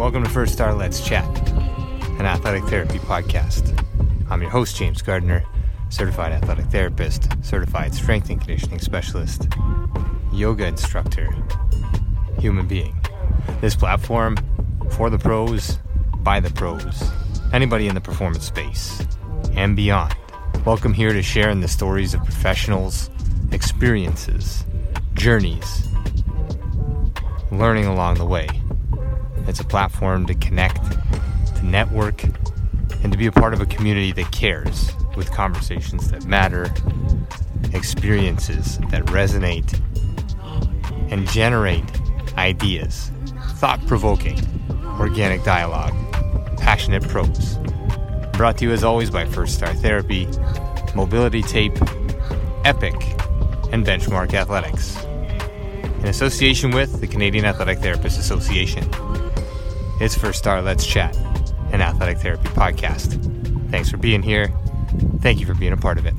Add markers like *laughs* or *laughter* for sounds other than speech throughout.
Welcome to First Star Let's Chat, an athletic therapy podcast. I'm your host, James Gardner, certified athletic therapist, certified strength and conditioning specialist, yoga instructor, human being. This platform, for the pros, by the pros, anybody in the performance space, and beyond. Welcome here to share in the stories of professionals, experiences, journeys, learning along the way. It's a platform to connect, to network, and to be a part of a community that cares with conversations that matter, experiences that resonate, and generate ideas, thought provoking, organic dialogue, passionate prose. Brought to you as always by First Star Therapy, Mobility Tape, Epic, and Benchmark Athletics. In association with the Canadian Athletic Therapists Association. It's First Star Let's Chat, an athletic therapy podcast. Thanks for being here. Thank you for being a part of it.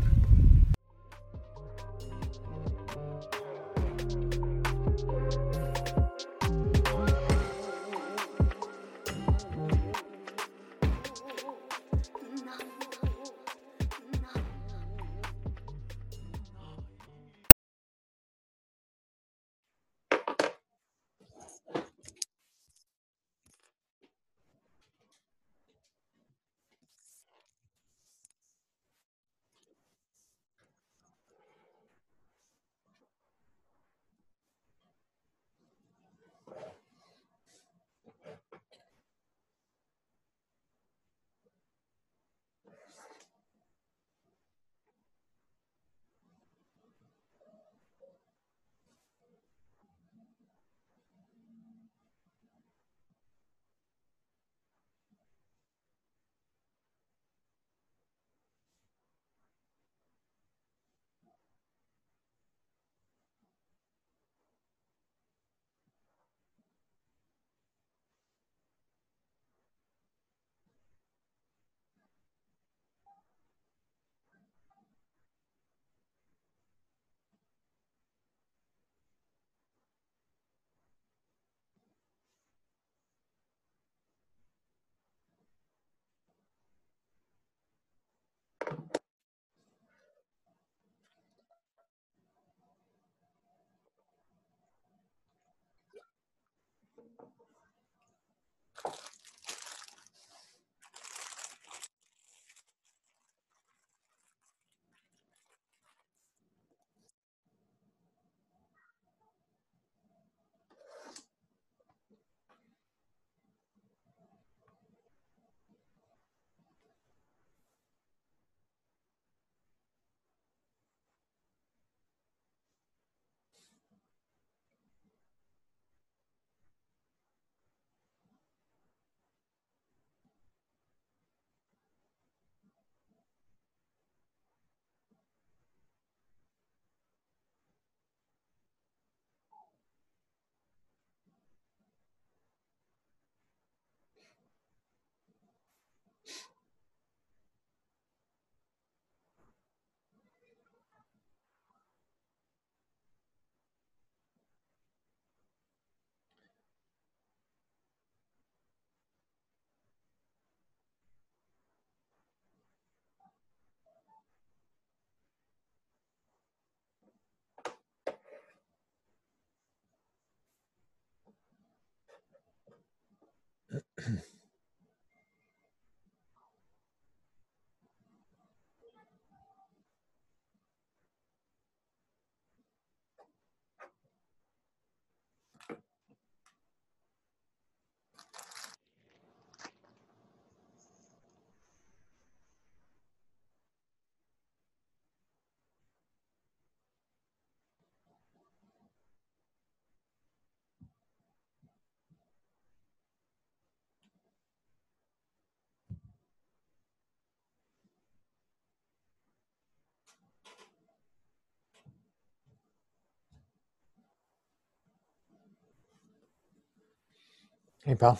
Hey, pal.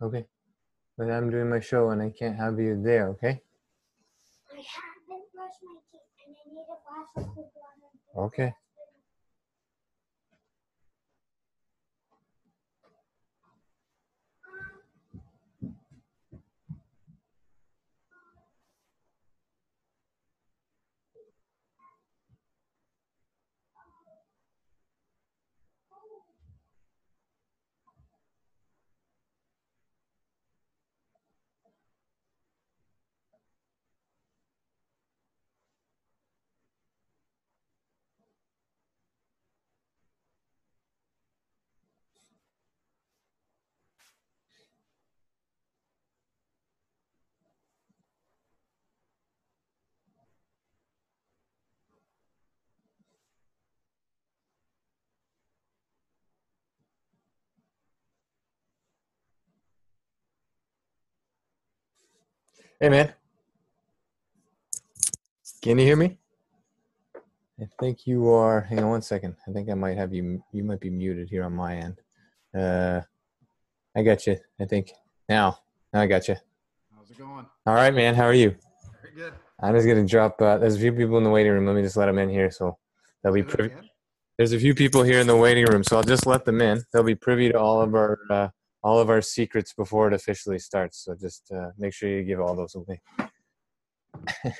Okay. But I'm doing my show and I can't have you there, okay? I haven't brushed my teeth and I need a glass of cold water. Okay. Hey, man. Can you hear me? I think you are. Hang on one second. I think I might have you. You might be muted here on my end. Uh, I got you. I think now. Now I got you. How's it going? All right, man. How are you? Very good. I'm just gonna drop. Uh, there's a few people in the waiting room. Let me just let them in here, so they'll be privy. There's a few people here in the waiting room, so I'll just let them in. They'll be privy to all of our uh, all of our secrets before it officially starts. So just uh, make sure you give all those away. *laughs*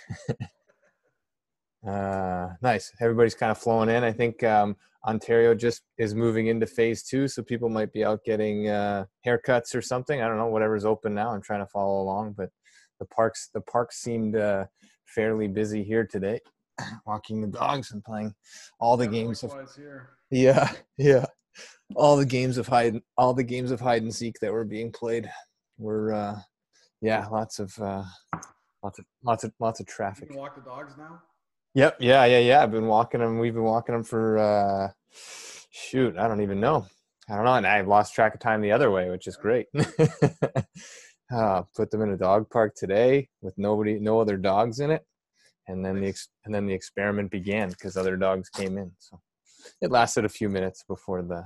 uh, nice. Everybody's kind of flowing in. I think um, Ontario just is moving into phase two, so people might be out getting uh, haircuts or something. I don't know. Whatever's open now. I'm trying to follow along, but the parks the parks seemed uh, fairly busy here today. *clears throat* Walking the dogs and playing all the Yeah, games of yeah, yeah. All the games of hide, all the games of hide and seek that were being played were, uh, yeah, lots of, uh, lots of, lots of, lots of You traffic. can walk the dogs now. Yep, yeah, yeah, yeah. I've been walking them. We've been walking them for, uh, shoot, I don't even know. I don't know, and I've lost track of time the other way, which is great. *laughs* uh, put them in a dog park today with nobody, no other dogs in it, and then the ex- and then the experiment began because other dogs came in. So it lasted a few minutes before the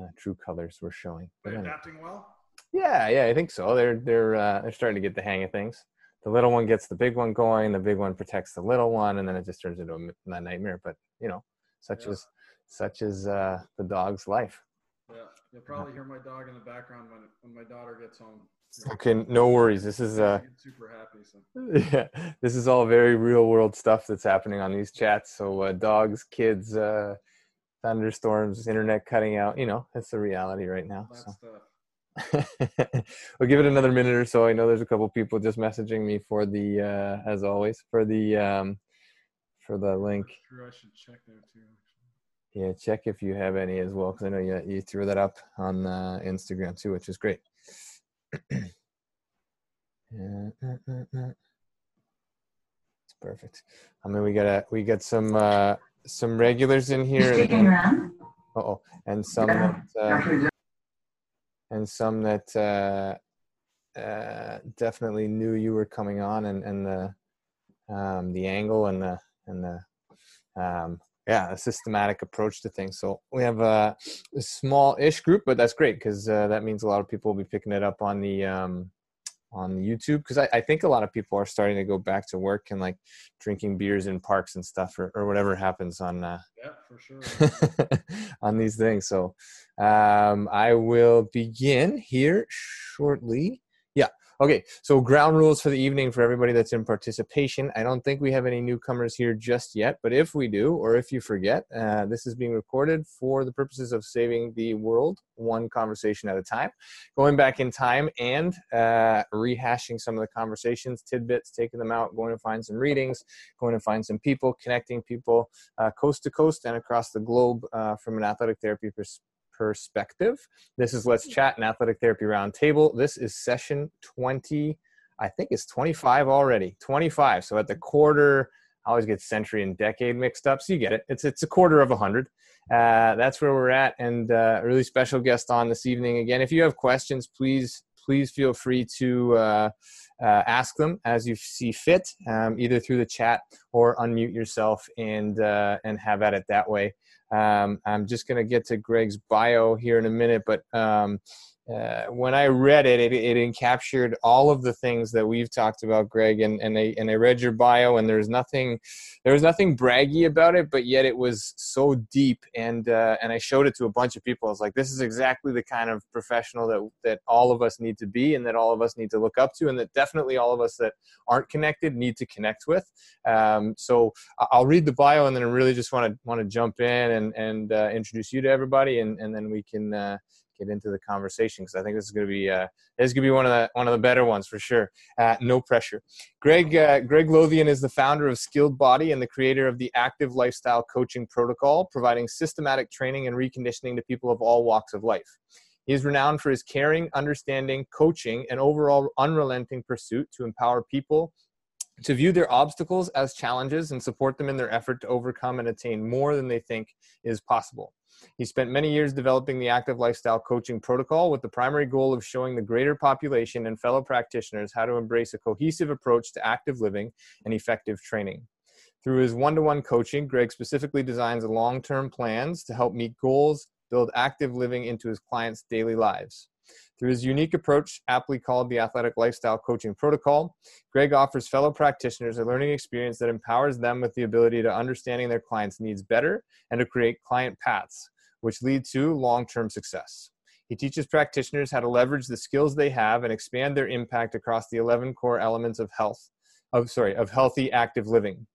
uh, true colors were showing. But They're anyway. adapting well. Yeah, yeah, I think so. They're they're uh, they're starting to get the hang of things. The little one gets the big one going. The big one protects the little one, and then it just turns into a, nightmare. But you know, such Yeah. is such as uh, the dog's life. Yeah, you'll probably hear my dog in the background when when my daughter gets home. Okay, no worries. This is uh, super happy. So *laughs* yeah, this is all very real world stuff that's happening on these chats. So uh, dogs, kids, uh, thunderstorms, internet cutting out. You know, it's the reality right now. So. *laughs* we'll give it another minute or so. I know there's a couple people just messaging me for the, uh, as always, for the um, for the link. True, I should check there too. Yeah, check if you have any as well, because I know you you threw that up on uh, Instagram too, which is great. *clears throat* Yeah, uh, uh, uh. It's perfect. I mean, we got a we got some uh, some regulars in here. Around? oh, and some that, uh, and some that uh, uh, definitely knew you were coming on, and and the um, the angle and the and the um, yeah, a systematic approach to things. So we have a, a small-ish group, but that's great because uh, that means a lot of people will be picking it up on the um, on YouTube. Because I, I think a lot of people are starting to go back to work and like drinking beers in parks and stuff, or, or whatever happens on uh, Yeah, for sure. *laughs* on these things. So um, I will begin here shortly. Okay. So ground rules for the evening for everybody that's in participation. I don't think we have any newcomers here just yet, but if we do, or if you forget, uh, this is being recorded for the purposes of saving the world one conversation at a time. Going back in time and uh, rehashing some of the conversations, tidbits, taking them out, going to find some readings, going to find some people, connecting people uh, coast to coast and across the globe uh, from an athletic therapy pers- perspective. This is Let's Chat, an athletic therapy roundtable. This is session 20, I think it's 25 already. 25. So at the quarter, I always get century and decade mixed up. So you get it. It's it's a quarter of a hundred. Uh, that's where we're at, and uh, a really special guest on this evening. Again, if you have questions, please please feel free to uh, uh, ask them as you see fit, um, either through the chat or unmute yourself and uh, and have at it that way. Um, I'm just going to get to Greg's bio here in a minute, but um, uh, when I read it, it, it encaptured all of the things that we've talked about, Greg. And, and I and I read your bio, and there's nothing, there was nothing braggy about it, but yet it was so deep. And uh, and I showed it to a bunch of people. I was like, this is exactly the kind of professional that that all of us need to be, and that all of us need to look up to, and that definitely all of us that aren't connected need to connect with. Um, so I'll read the bio, and then I really just want to want to jump in and and uh, introduce you to everybody, and and then we can. Get into the conversation because I think this is going to be uh, this is going to be one of the one of the better ones for sure. Uh, no pressure. Greg uh, Greg Lothian is the founder of Skilled Body and the creator of the Active Lifestyle Coaching Protocol, providing systematic training and reconditioning to people of all walks of life. He is renowned for his caring, understanding, coaching, and overall unrelenting pursuit to empower people to view their obstacles as challenges and support them in their effort to overcome and attain more than they think is possible. He spent many years developing the active lifestyle coaching protocol with the primary goal of showing the greater population and fellow practitioners how to embrace a cohesive approach to active living and effective training. Through his one to one coaching, Greg specifically designs long term plans to help meet goals, build active living into his clients' daily lives. Through his unique approach, aptly called the Athletic Lifestyle Coaching Protocol, Greg offers fellow practitioners a learning experience that empowers them with the ability to understanding their clients' needs better and to create client paths, which lead to long term success. He teaches practitioners how to leverage the skills they have and expand their impact across the 11 core elements of health, of sorry, of healthy active living.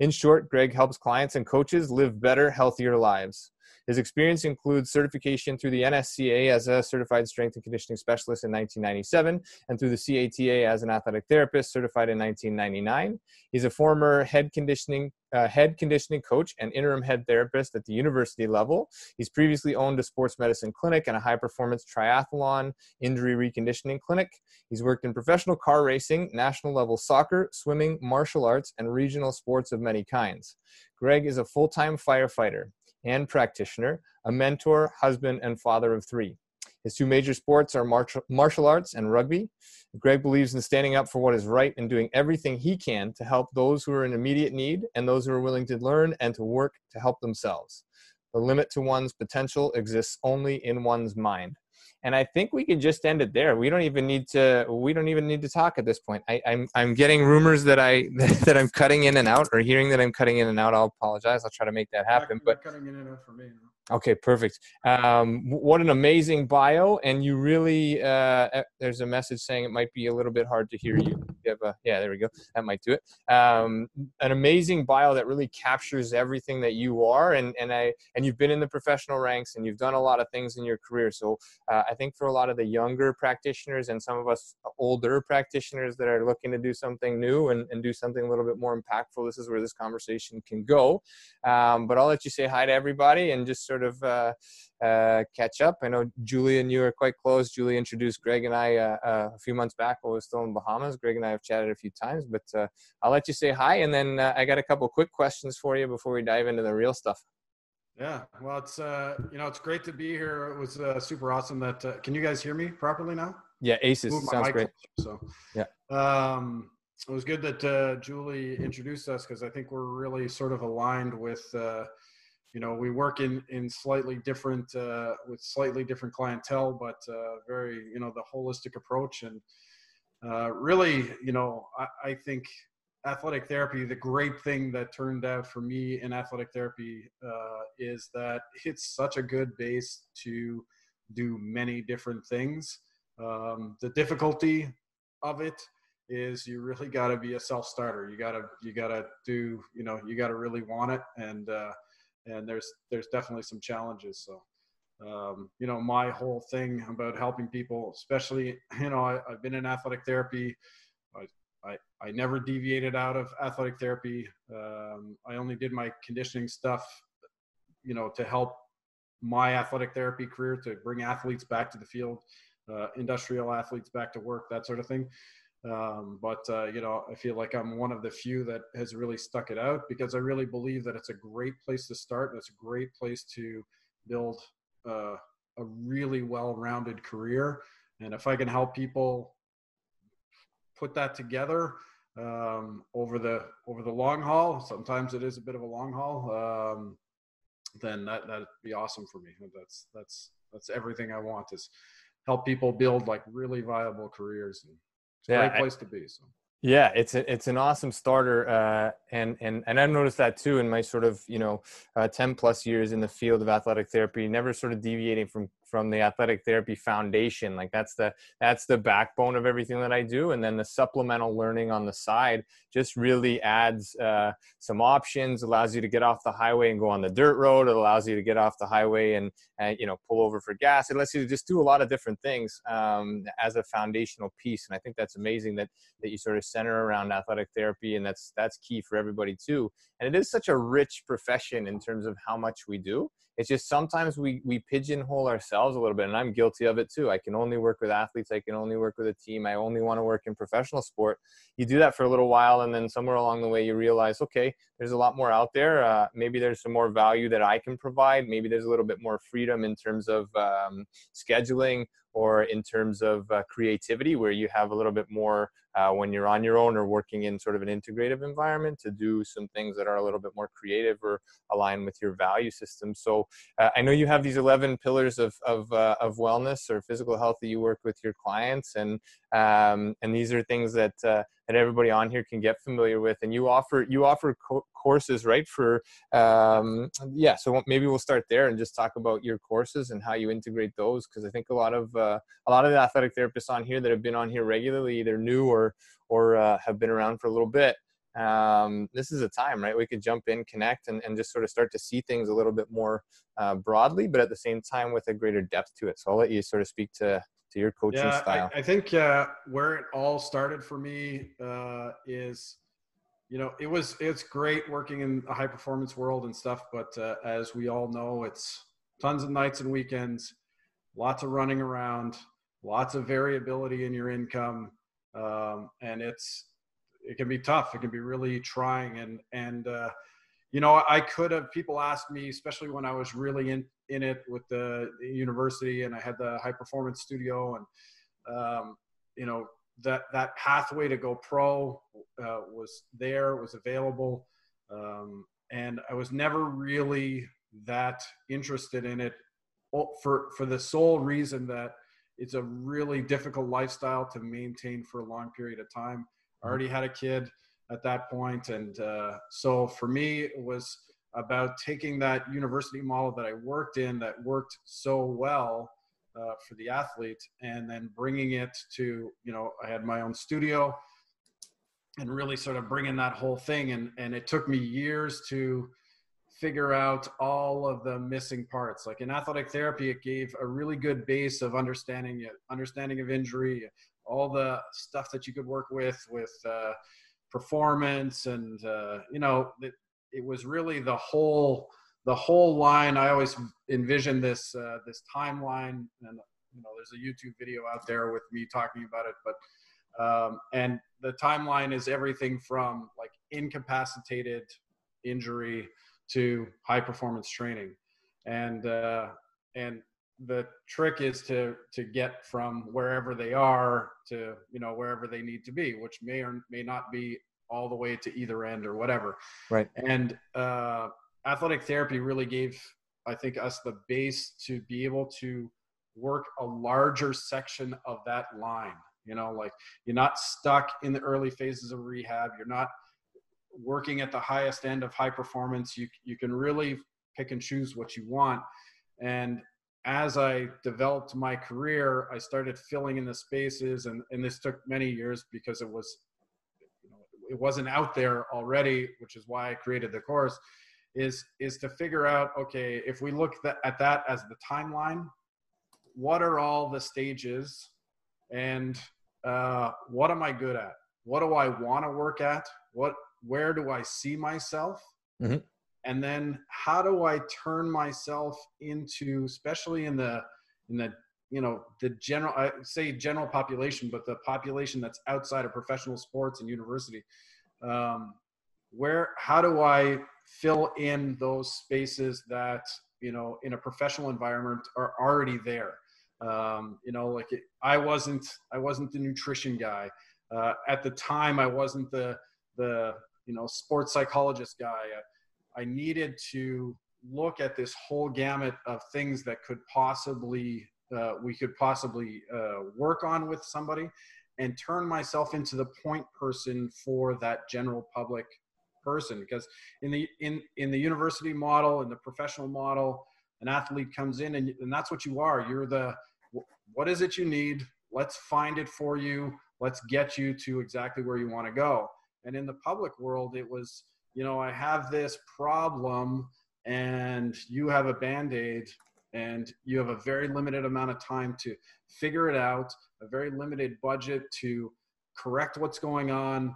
In short, Greg helps clients and coaches live better, healthier lives. His experience includes certification through the NSCA as a certified strength and conditioning specialist in 1997 and through the CATA as an athletic therapist certified in 1999. He's a former head conditioning uh, head conditioning coach and interim head therapist at the university level. He's previously owned a sports medicine clinic and a high performance triathlon injury reconditioning clinic. He's worked in professional car racing, national level soccer, swimming, martial arts, and regional sports of many kinds. Greg is a full time firefighter and practitioner, a mentor, husband, and father of three. His two major sports are martial arts and rugby. Greg believes in standing up for what is right and doing everything he can to help those who are in immediate need and those who are willing to learn and to work to help themselves. The limit to one's potential exists only in one's mind and I think we can just end it there. We don't even need to. We don't even need to talk at this point. I, am I'm, I'm getting rumors that I *laughs* that I'm cutting in and out, or hearing that I'm cutting in and out. I'll apologize. I'll try to make that happen. But cutting in and out for me. Okay, perfect. Um, what an amazing bio, and you really uh, there's a message saying it might be a little bit hard to hear you. you a, yeah, there we go. That might do it. Um, an amazing bio that really captures everything that you are, and and I and you've been in the professional ranks, and you've done a lot of things in your career. So uh, I think for a lot of the younger practitioners and some of us older practitioners that are looking to do something new and, and do something a little bit more impactful, this is where this conversation can go. Um, but I'll let you say hi to everybody and just sort of uh, uh, catch up. I know Julie and you are quite close. Julie introduced Greg and I uh, uh, a few months back while we were still in Bahamas. Greg and I have chatted a few times, but uh, I'll let you say hi, and then uh, I got a couple quick questions for you before we dive into the real stuff. Yeah, well, it's uh, you know it's great to be here. It was super awesome. That can you guys hear me properly now? Yeah, Aces sounds great. So yeah, um, it was good that Julie introduced us because I think we're really sort of aligned with you know we work in in slightly different uh, with slightly different clientele but uh, very you know the holistic approach and uh, really you know I, I, think athletic therapy the great thing that turned out for me in athletic therapy uh, is that it's such a good base to do many different things. Um, the difficulty of it is you really got to be a self-starter. You got to you got to do you know you got to really want it. And uh, and there's there's definitely some challenges. So, um, you know, my whole thing about helping people, especially you know, I, have been in athletic therapy. I, I, I never deviated out of athletic therapy. Um, I only did my conditioning stuff, you know, to help my athletic therapy career to bring athletes back to the field, uh, industrial athletes back to work, that sort of thing. Um, but uh, you know, I feel like I'm one of the few that has really stuck it out because I really believe that it's a great place to start and it's a great place to build uh, a really well-rounded career. And if I can help people put that together um, over the over the long haul, sometimes it is a bit of a long haul. Um, then that that'd be awesome for me. That's that's that's everything I want is help people build like really viable careers and it's a yeah, great place I, to be. So. Yeah, it's a, it's an awesome starter, uh, and and and I've noticed that too in my sort of you know uh, ten plus years in the field of athletic therapy, never sort of deviating from from the athletic therapy foundation. Like that's the that's the backbone of everything that i do. And then the supplemental learning on the side just really adds uh, some options allows you to get off the highway and go on the dirt road. It allows you to get off the highway and, and you know pull over for gas. It lets you just do a lot of different things um, as a foundational piece. And i think that's amazing that that you sort of center around athletic therapy and that's that's key for everybody too. And it is such a rich profession in terms of how much we do. It's just sometimes we we pigeonhole ourselves a little bit and i'm guilty of it too. I can only work with athletes. I can only work with a team. I only want to work in professional sport. You do that for a little while and then somewhere along the way you realize okay there's a lot more out there. Uh, maybe there's some more value that i can provide. Maybe there's a little bit more freedom in terms of um, scheduling or in terms of uh, creativity where you have a little bit more uh, when you're on your own or working in sort of an integrative environment to do some things that are a little bit more creative or align with your value system. So uh, I know you have these 11 pillars of, of, uh, of wellness or physical health that you work with your clients. And, um, and these are things that, uh, that everybody on here can get familiar with. And you offer, you offer co- courses, right? For, um, yeah. So maybe we'll start there and just talk about your courses and how you integrate those. Cause I think a lot of, uh, a lot of the athletic therapists on here that have been on here regularly, either new or or or uh, have been around for a little bit um, this is a time right we could jump in connect and, and just sort of start to see things a little bit more uh, broadly but at the same time with a greater depth to it so i'll let you sort of speak to to your coaching yeah, style I, I think uh, where it all started for me uh, is you know it was it's great working in a high performance world and stuff but uh, as we all know it's tons of nights and weekends lots of running around lots of variability in your income um, and it's it can be tough. It can be really trying, and and uh, you know I could have people asked me, especially when I was really in in it with the, university, and I had the high performance studio, and um, you know that that pathway to go pro uh, was there, was available, um, and I was never really that interested in it for for the sole reason that it's a really difficult lifestyle to maintain for a long period of time. I already had a kid at that point, and uh, so for me, it was about taking that university model that I worked in that worked so well uh, for the athlete, and then bringing it to you know I had my own studio, and really sort of bringing that whole thing, and and it took me years to figure out all of the missing parts. Like in athletic therapy, it gave a really good base of understanding it, understanding of injury, all the stuff that you could work with with uh, performance, and uh, you know, it, was really the whole the whole line. I always envision this uh, this timeline, and you know, there's a YouTube video out there with me talking about it, but. Um, and the timeline is everything from like incapacitated injury to high performance training and uh, and the trick is to to get from wherever they are to you know wherever they need to be which may or may not be all the way to either end or whatever. Right. And uh, athletic therapy really gave i think us the base to be able to work a larger section of that line you know like you're not stuck in the early phases of rehab. You're not working at the highest end of high performance, you you can really pick and choose what you want. And as I developed my career, I started filling in the spaces, and and this took many years because it was it wasn't out there already, which is why I created the course. Is is to figure out okay if we look at that as the timeline, what are all the stages, and uh, what am I good at? What do I want to work at? What where do I see myself? Mm-hmm. And then how do I turn myself into, especially in the in the you know the general I say general population, but the population that's outside of professional sports and university. Um, where how do I fill in those spaces that you know in a professional environment are already there? Um, you know, like it, I wasn't I wasn't the nutrition guy. Uh, at the time, I wasn't the the you know sports psychologist guy I, needed to look at this whole gamut of things that could possibly uh, we could possibly uh, work on with somebody and turn myself into the point person for that general public person. Because in the in in the university model in the professional model an athlete comes in and, and that's what you are. You're the what is it you need? Let's find it for you. Let's get you to exactly where you want to go. And in the public world, it was, you know, I have this problem and you have a band aid and you have a very limited amount of time to figure it out, a very limited budget to correct what's going on.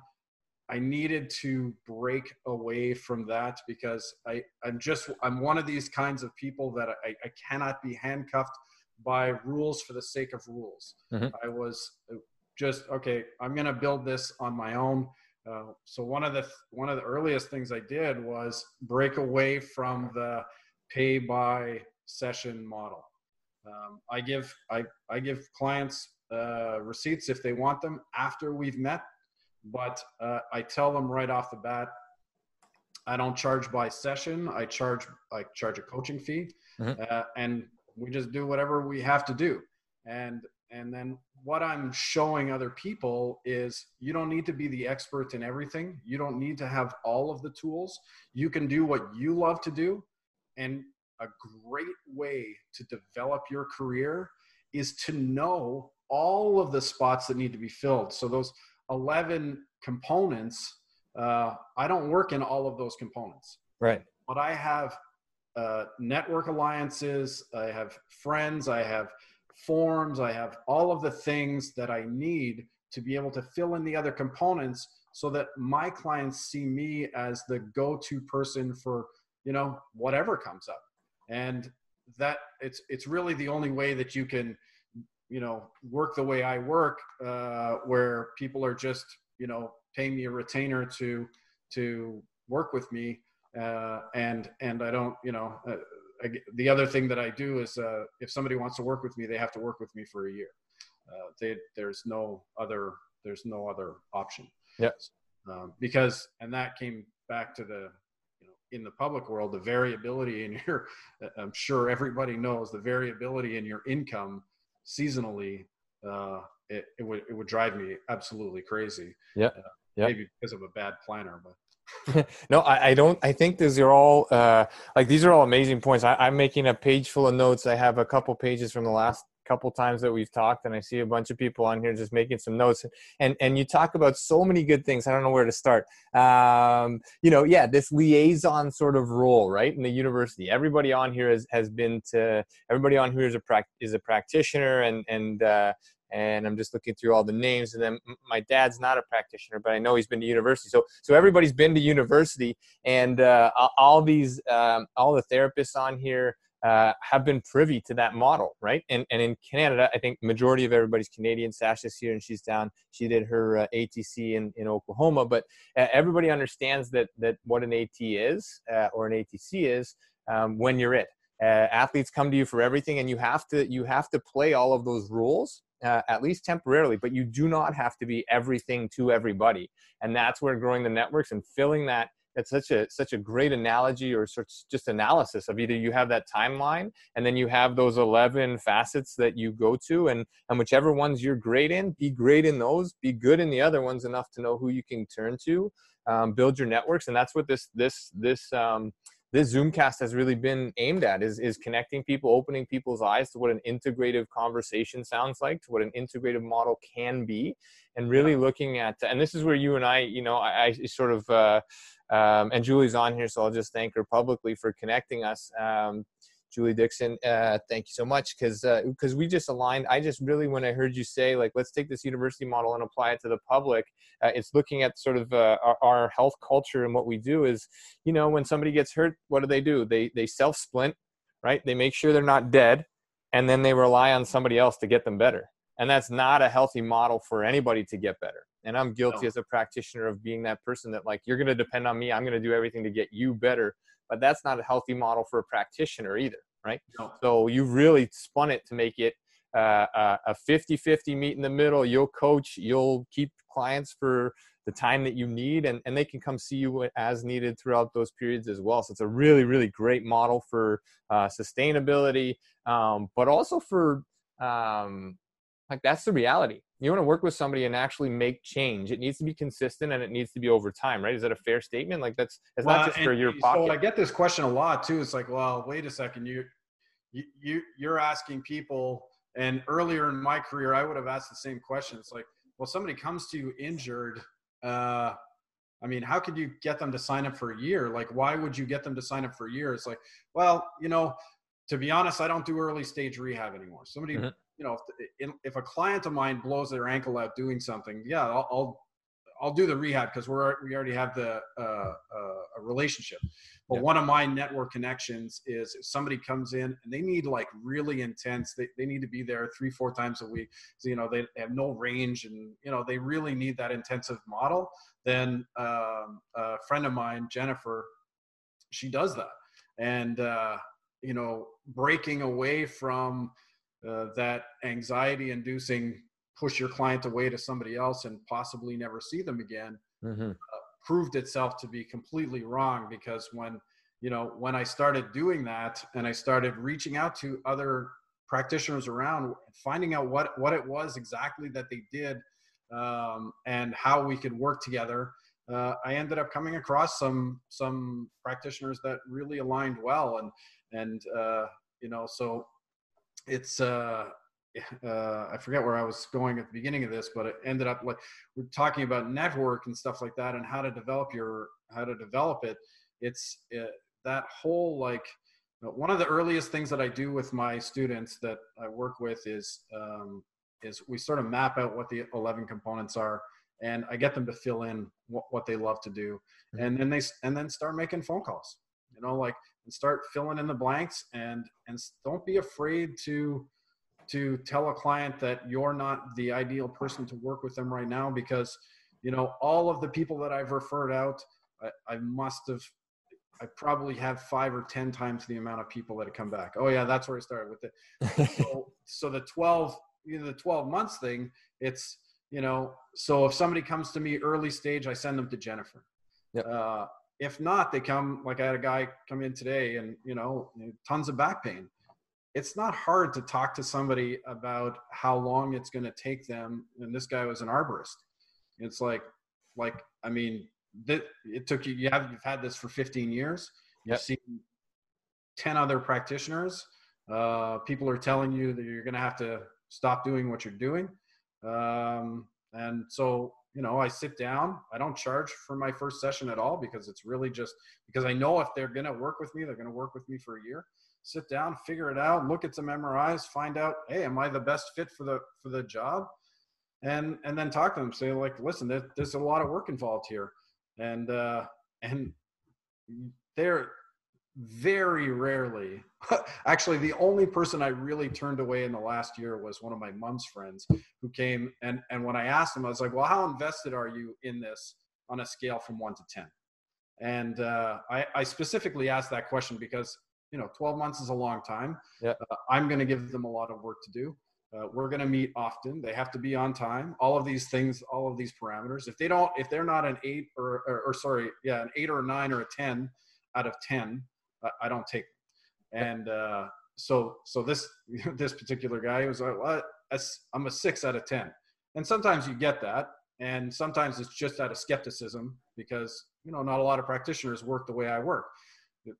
I needed to break away from that because I, I'm just I'm one of these kinds of people that I, I cannot be handcuffed by rules for the sake of rules. Mhm. I was just okay. I'm going to build this on my own. Uh, so one of the one of the earliest things I did was break away from the pay by session model. Um, I give I I give clients uh, receipts if they want them after we've met, but uh, I tell them right off the bat, I don't charge by session. I charge I charge a coaching fee, Mhm. uh, and we just do whatever we have to do. And and then what I'm showing other people is you don't need to be the expert in everything. You don't need to have all of the tools. You can do what you love to do, and a great way to develop your career is to know all of the spots that need to be filled. So those 11 components, uh, I don't work in all of those components, Right. but I have uh, network alliances, I have friends, I have forms, I have all of the things that I need to be able to fill in the other components so that my clients see me as the go-to person for, you know, whatever comes up. And that it's it's really the only way that you can you know work the way i work uh, where people are just you know paying me a retainer to to work with me uh, and and i don't you know uh, I, the other thing that i do is uh, if somebody wants to work with me they have to work with me for a year uh, they, there's no other there's no other option Yep. um, because and that came back to the in the public world the variability in *laughs* your i'm sure everybody knows the variability in your income seasonally uh, it, it would it would drive me absolutely crazy Yeah. Uh, Yeah. maybe because of a bad planner but *laughs* no, I, I don't. I think these are all uh, like these are all amazing points. I, I'm making a page full of notes. I have a couple pages from the last couple times that we've talked, and I see a bunch of people on here just making some notes. And and you talk about so many good things. I don't know where to start. Um, you know, yeah, this liaison sort of role, right, in the university. Everybody on here has has been to. Everybody on here is a is a practitioner, and and uh, and I'm just looking through all the names. And then my dad's not a practitioner, but I know he's been to university. So so everybody's been to university, and uh, all these um, all the therapists on here uh, have been privy to that model, right? And and in Canada, I think majority of everybody's Canadian. Sasha's here, and she's down. She did her uh, ATC in, in Oklahoma, but uh, everybody understands that that what an AT is uh, or an ATC is um, when you're it. Uh, athletes come to you for everything, and you have to you have to play all of those rules at least temporarily. But you do not have to be everything to everybody, and that's where growing the networks and filling that. It's such a such a great analogy or such just analysis of either you have that timeline and then you have those 11 facets that you go to and and whichever ones you're great in be great in those be good in the other ones enough to know who you can turn to um, build your networks. And that's what this this this um, this zoomcast has really been aimed at is is connecting people opening people's eyes to what an integrative conversation sounds like to what an integrative model can be and really looking at and this is where you and i you know i, I sort of uh, um, and julie's on here so i'll just thank her publicly for connecting us um, Julie Dixon, uh, thank you so much because because we just aligned. I just really when I heard you say like let's take this university model and apply it to the public, uh, it's looking at sort of uh, our, our health culture and what we do is you know when somebody gets hurt, what do they do? They they self splint, right? They make sure they're not dead, and then they rely on somebody else to get them better. And that's not a healthy model for anybody to get better. And I'm guilty No. as a practitioner of being that person that like you're going to depend on me. I'm going to do everything to get you better but that's not a healthy model for a practitioner either right? No. so you really spun it to make it uh, a- a 50-50 meet in the middle. You'll coach you'll keep clients for the time that you need and, and they can come see you as needed throughout those periods as well. So it's a really really great model for uh, sustainability um, but also for um, like that's the reality you want to work with somebody and actually make change it needs to be consistent and it needs to be over time right is that a fair statement like that's it's Well, not just for your so I get this question a lot too. It's like, well, wait a second, you, you, you you're asking people, and earlier in my career, I would have asked the same question. It's like, well, somebody comes to you injured. Uh, I mean, how could you get them to sign up for a year? Like, why would you get them to sign up for a year? It's like, well, you know, to be honest, I don't do early stage rehab anymore. Somebody, Mhm. You know, if, if a client of mine blows their ankle out doing something, yeah, I'll, I'll I'll do the rehab because we're we already have the uh, uh, a relationship. But Yeah. one of my network connections is if somebody comes in and they need like really intense, they, they need to be there three, four times a week. So, you know, they have no range and, you know, they really need that intensive model. Then um, a friend of mine, Jennifer, she does that. And, uh, you know, breaking away from uh, that anxiety inducing push your client away to somebody else and possibly never see them again hmm proved itself to be completely wrong because when you know when i started doing that and i started reaching out to other practitioners around finding out what what it was exactly that they did um, and how we could work together uh, i ended up coming across some some practitioners that really aligned well and and uh, you know so it's uh *sighs* uh, I forget where I was going at the beginning of this, but it ended up like we're talking about network and stuff like that, and how to develop your how to develop it. It's uh, that whole like uh, one of the earliest things that I do with my students that I work with is um, is we sort of map out what the 11 components are, and I get them to fill in what, what they love to do, and then they and then start making phone calls. You know, like and start filling in the blanks, and and don't be afraid to to tell a client that you're not the ideal person to work with them right now because you know all of the people that i've referred out i, I must have i probably have five or ten times the amount of people that have come back. Oh yeah that's where i started with it. *laughs* So, so the 12 you know the 12 months thing it's you know so if somebody comes to me early stage i send them to jennifer. Yep. uh, if not they come like i had a guy come in today and you know tons of back pain. It's not hard to talk to somebody about how long it's going to take them and this guy was an arborist. It's like like i mean that it took you you have you've had this for 15 years. Yep. you've seen 10 other practitioners. Uh, people are telling you that you're going to have to stop doing what you're doing. Um, and so you know i sit down i don't charge for my first session at all because it's really just because i know if they're going to work with me they're going to work with me for a year. Sit down figure it out look at some mris find out hey am i the best fit for the for the job? And and then talk to them say like listen there, there's a lot of work involved here. And uh and they're very rarely. *laughs* Actually the only person i really turned away in the last year was one of my mom's friends who came and and when i asked him i was like well how invested are you in this on a scale from 1 to 10 and uh, I, I specifically asked that question because you know 12 months is a long time. Yeah. uh, i'm going to give them a lot of work to do. Uh, we're going to meet often. They have to be on time. All of these things all of these parameters. If they don't if they're not an eight or or, or sorry yeah an eight or a nine or a 10 out of 10 I, I don't take them. and uh, so so this *laughs* this particular guy was like well, i'm a six out of 10 and sometimes you get that and sometimes it's just out of skepticism because you know not a lot of practitioners work the way i work.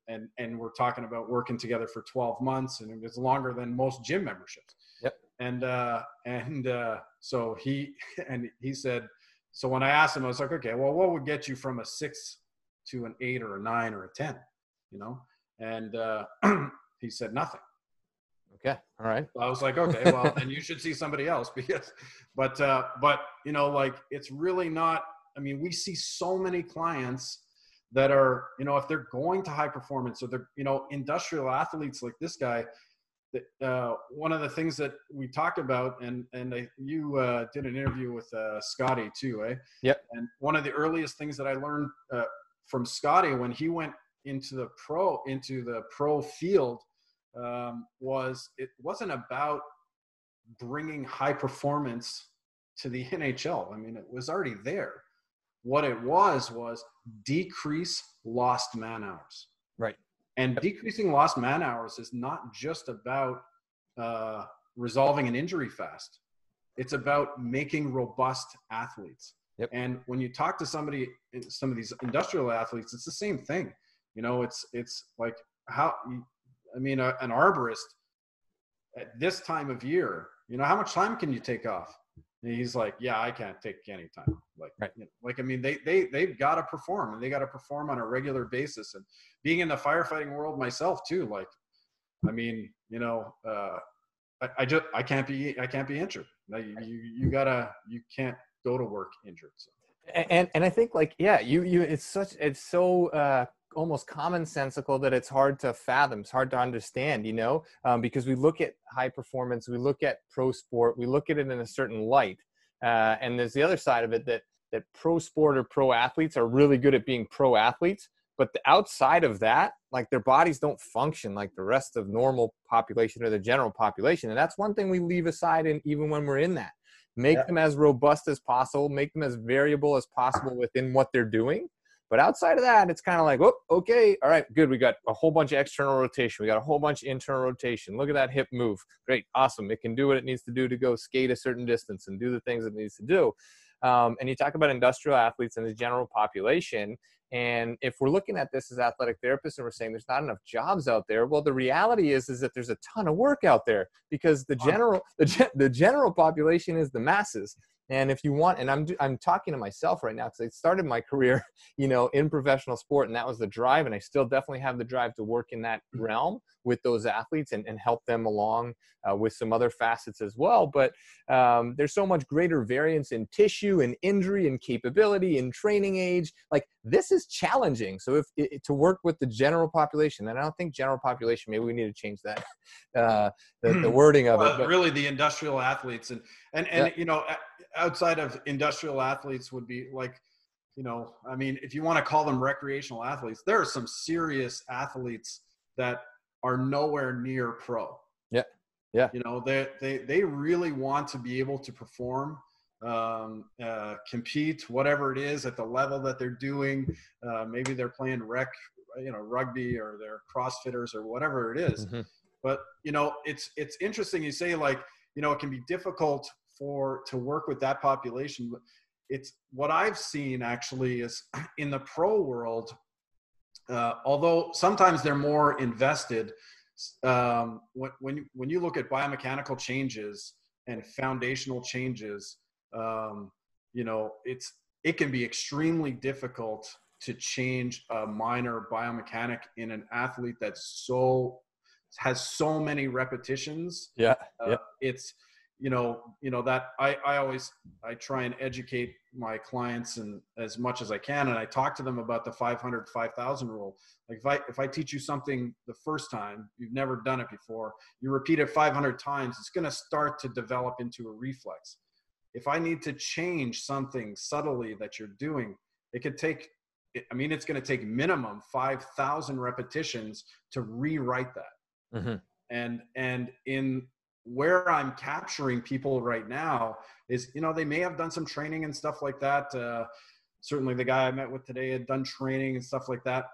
And and we're talking about working together for 12 months and it's longer than most gym memberships. Yep. and uh and uh so he *laughs* and he said so when i asked him i was like okay well what would get you from a six to an eight or a nine or a ten? You know and uh *clears throat* he said nothing Okay. All right. I was like, okay, well, then you should see somebody else *laughs* because, but, uh, but you know, like it's really not. I mean, we see so many clients that are, you know, if they're going to high performance or they're, you know, industrial athletes like this guy. That uh, one of the things that we talked about, and and I, you uh, did an interview with uh, Scotty too, eh? Yep. And one of the earliest things that I learned uh, from Scotty when he went into the pro into the pro field um, was it wasn't about bringing high performance to the *laughs* NHL. I mean, it was already there. What it was was decrease lost man hours. Right. And Yep. decreasing lost man hours is not just about uh, resolving an injury fast. It's about making robust athletes. Yep. And when you talk to somebody, some of these industrial athletes, it's the same thing. You know, it's it's like how I mean, a, an arborist at this time of year, you know, how much time can you take off? And he's like, yeah, I can't take any time. Like, Right. you know, like I mean, they they they've got to perform, and they got to perform on a regular basis. And being in the firefighting world myself too, like, I mean, you know, uh, I, I just I can't be I can't be injured. Now, you, you you gotta you can't go to work injured. So. and and i think like yeah you you it's such it's so uh almost commonsensical that it's hard to fathom it's hard to understand you know? Um, because we look at high performance we look at pro sport we look at it in a certain light. Uh, and there's the other side of it that that pro sport or pro athletes are really good at being pro athletes but the outside of that like their bodies don't function like the rest of normal population or the general population and that's one thing we leave aside and even when we're in that. Make yeah. them as robust as possible make them as variable as possible within what they're doing but outside of that it's kind of like oh okay all right good we got a whole bunch of external rotation we got a whole bunch of internal rotation look at that hip move great awesome it can do what it needs to do to go skate a certain distance and do the things it needs to do. Um, and you talk about industrial athletes and the general population and if we're looking at this as athletic therapists and we're saying there's not enough jobs out there, well, the reality is is that there's a ton of work out there because the general the, the general population is the masses. And if you want, and I'm I'm talking to myself right now because I started my *laughs* career, you know, in professional sport, and that was the drive, and I still definitely have the drive to work in that mm-hmm. realm with those athletes and, and help them along uh, with some other facets as well. But um, there's so much greater variance in tissue and injury and capability and training age. Like this is challenging. So if it, to work with the general population, and I don't think general population, maybe we need to change that, *laughs* uh, the, the, wording of well, it. But, really, the industrial athletes and and and yeah. you know outside of industrial athletes would be like you know i mean if you want to call them recreational athletes there are some serious athletes that are nowhere near pro yeah yeah you know they they they really want to be able to perform um, uh, compete whatever it is at the level that they're doing uh, maybe they're playing rec you know rugby or they're crossfitters or whatever it is. Mm-hmm. but you know it's it's interesting you say like you know it can be difficult for to work with that population it's what i've seen actually is *clears throat* in the pro world uh, although sometimes they're more invested um, when, when, when you look at biomechanical changes and foundational changes um, you know it's it can be extremely difficult to change a minor biomechanic in an athlete that's so has so many repetitions. Yeah, uh, yeah. it's you know you know that i i always i try and educate my clients and as much as i can and i talk to them about the 500 5000 rule. Like if i if i teach you something the first time you've never done it before you repeat it 500 times it's going to start to develop into a reflex if i need to change something subtly that you're doing it could take i mean it's going to take minimum 5000 repetitions to rewrite that mm-hmm. and and in where I'm capturing people right now is, you know, they may have done some training and stuff like that. Uh, certainly, the guy I met with today had done training and stuff like that.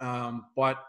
Um, but